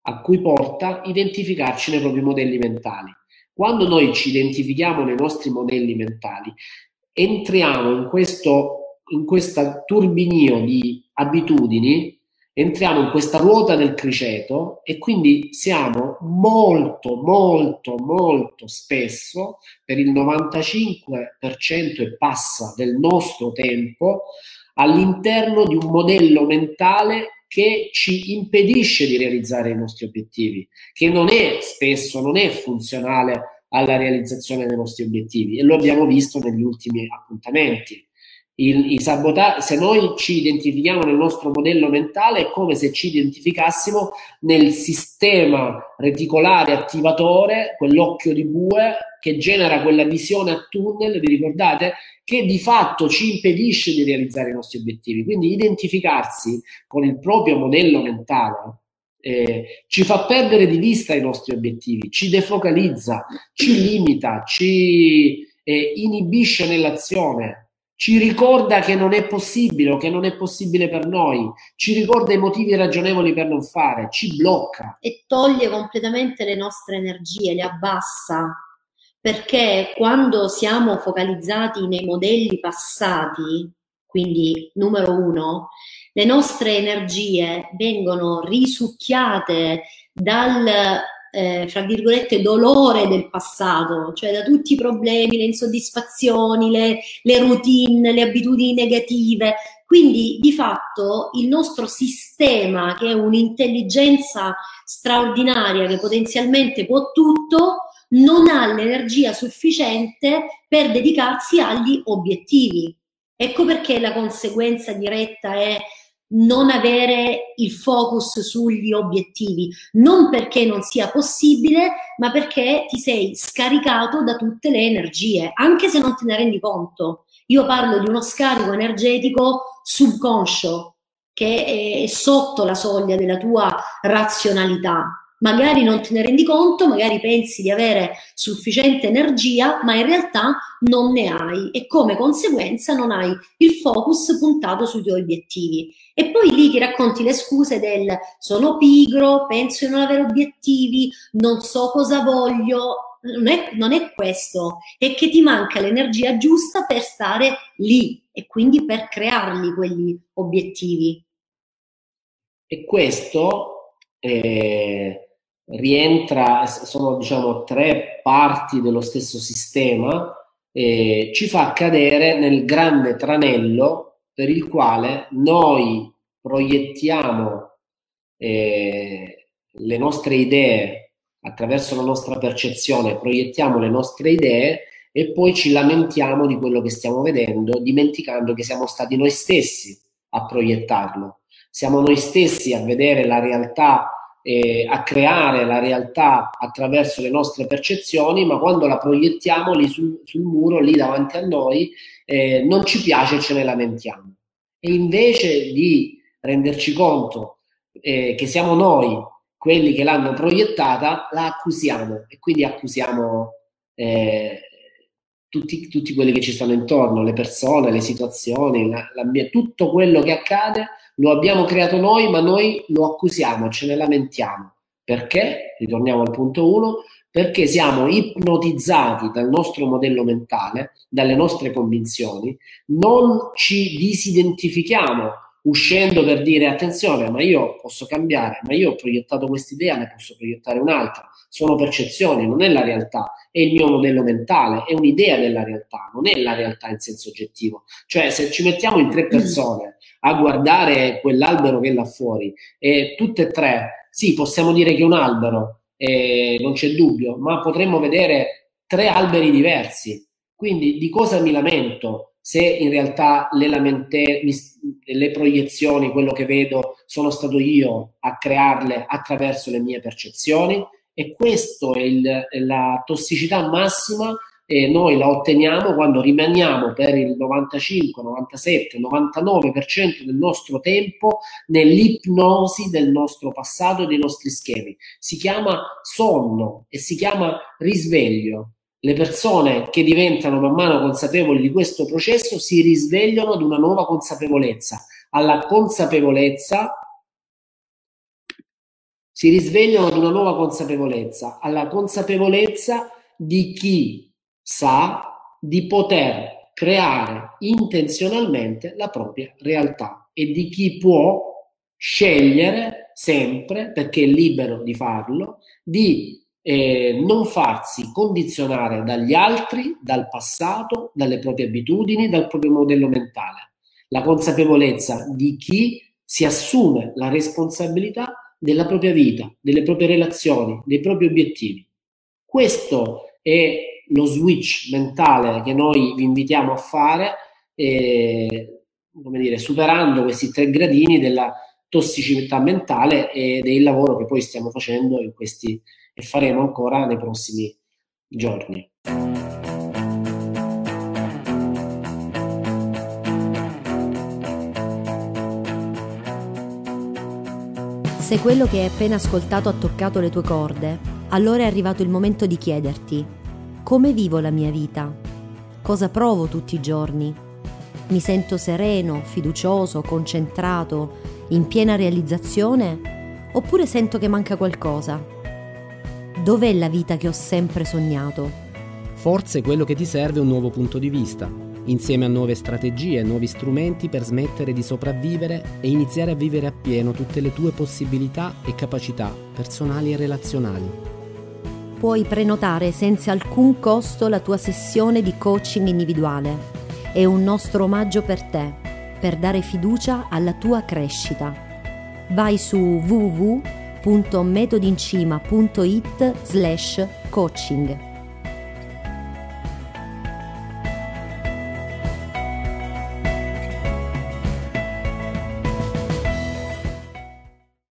a cui porta identificarci nei propri modelli mentali. Quando noi ci identifichiamo nei nostri modelli mentali, entriamo in questo in questa turbinio di abitudini, entriamo in questa ruota del criceto e quindi siamo molto, molto, molto spesso, per il 95% e passa del nostro tempo, all'interno di un modello mentale che ci impedisce di realizzare i nostri obiettivi, che non è spesso, non è funzionale alla realizzazione dei nostri obiettivi e lo abbiamo visto negli ultimi appuntamenti. Il, i sabotaggi, se noi ci identifichiamo nel nostro modello mentale, è come se ci identificassimo nel sistema reticolare attivatore, quell'occhio di bue che genera quella visione a tunnel, vi ricordate? Che di fatto ci impedisce di realizzare i nostri obiettivi. Quindi identificarsi con il proprio modello mentale eh, ci fa perdere di vista i nostri obiettivi, ci defocalizza, ci limita, ci eh, inibisce nell'azione ci ricorda che non è possibile o che non è possibile per noi, ci ricorda i motivi ragionevoli per non fare, ci blocca. E toglie completamente le nostre energie, le abbassa, perché quando siamo focalizzati nei modelli passati, quindi numero uno, le nostre energie vengono risucchiate dal eh, fra virgolette, dolore del passato, cioè da tutti i problemi, le insoddisfazioni, le, le routine, le abitudini negative. Quindi di fatto il nostro sistema, che è un'intelligenza straordinaria, che potenzialmente può tutto, non ha l'energia sufficiente per dedicarsi agli obiettivi. Ecco perché la conseguenza diretta è non avere il focus sugli obiettivi, non perché non sia possibile, ma perché ti sei scaricato da tutte le energie, anche se non te ne rendi conto. Io parlo di uno scarico energetico subconscio che è sotto la soglia della tua razionalità, magari non te ne rendi conto, magari pensi di avere sufficiente energia, ma in realtà non ne hai e come conseguenza non hai il focus puntato sui tuoi obiettivi. E poi lì ti racconti le scuse del sono pigro, penso di non avere obiettivi, non so cosa voglio. Non è, non è questo, è che ti manca l'energia giusta per stare lì e quindi per crearli quegli obiettivi. E questo eh, rientra, sono diciamo tre parti dello stesso sistema, eh, ci fa cadere nel grande tranello per il quale noi proiettiamo eh, le nostre idee attraverso la nostra percezione, proiettiamo le nostre idee e poi ci lamentiamo di quello che stiamo vedendo, dimenticando che siamo stati noi stessi a proiettarlo. Siamo noi stessi a vedere la realtà eh, a creare la realtà attraverso le nostre percezioni, ma quando la proiettiamo lì sul, sul muro, lì davanti a noi, eh, non ci piace e ce ne lamentiamo. E invece di renderci conto eh, che siamo noi quelli che l'hanno proiettata, la accusiamo e quindi accusiamo eh, tutti, tutti, quelli che ci stanno intorno, le persone, le situazioni, la, tutto quello che accade lo abbiamo creato noi, ma noi lo accusiamo, ce ne lamentiamo. Perché? Ritorniamo al punto 1, perché siamo ipnotizzati dal nostro modello mentale, dalle nostre convinzioni, non ci disidentifichiamo uscendo per dire attenzione, ma io posso cambiare, ma io ho proiettato quest'idea, ne posso proiettare un'altra. Sono percezioni, non è la realtà, è il mio modello mentale, è un'idea della realtà, non è la realtà in senso oggettivo. Cioè, se ci mettiamo in tre persone a guardare quell'albero che è là fuori e tutte e tre, sì, possiamo dire che è un albero, eh, non c'è dubbio, ma potremmo vedere tre alberi diversi. Quindi di cosa mi lamento? Se in realtà le, lamente, le proiezioni, quello che vedo, sono stato io a crearle attraverso le mie percezioni e questa è, il, la tossicità massima e noi la otteniamo quando rimaniamo per il 95, 97, 99% del nostro tempo nell'ipnosi del nostro passato e dei nostri schemi. Si chiama sonno e si chiama risveglio le persone che diventano man mano consapevoli di questo processo si risvegliano ad una nuova consapevolezza. Alla consapevolezza si risvegliano ad una nuova consapevolezza, alla consapevolezza di chi sa di poter creare intenzionalmente la propria realtà e di chi può scegliere sempre, perché è libero di farlo, di eh, non farsi condizionare dagli altri, dal passato, dalle proprie abitudini, dal proprio modello mentale. La consapevolezza di chi si assume la responsabilità della propria vita, delle proprie relazioni, dei propri obiettivi. Questo è lo switch mentale che noi vi invitiamo a fare eh, come dire, superando questi tre gradini della tossicità mentale ed è il lavoro che poi stiamo facendo in questi e faremo ancora nei prossimi giorni. Se quello che hai appena ascoltato ha toccato le tue corde, allora è arrivato il momento di chiederti come vivo la mia vita? Cosa provo tutti i giorni? Mi sento sereno, fiducioso, concentrato, in piena realizzazione? Oppure sento che manca qualcosa? Dov'è la vita che ho sempre sognato? Forse quello che ti serve è un nuovo punto di vista, insieme a nuove strategie, nuovi strumenti per smettere di sopravvivere e iniziare a vivere appieno tutte le tue possibilità e capacità personali e relazionali. Puoi prenotare senza alcun costo la tua sessione di coaching individuale. È un nostro omaggio per te, per dare fiducia alla tua crescita. Vai su www.metodincima.it slash coaching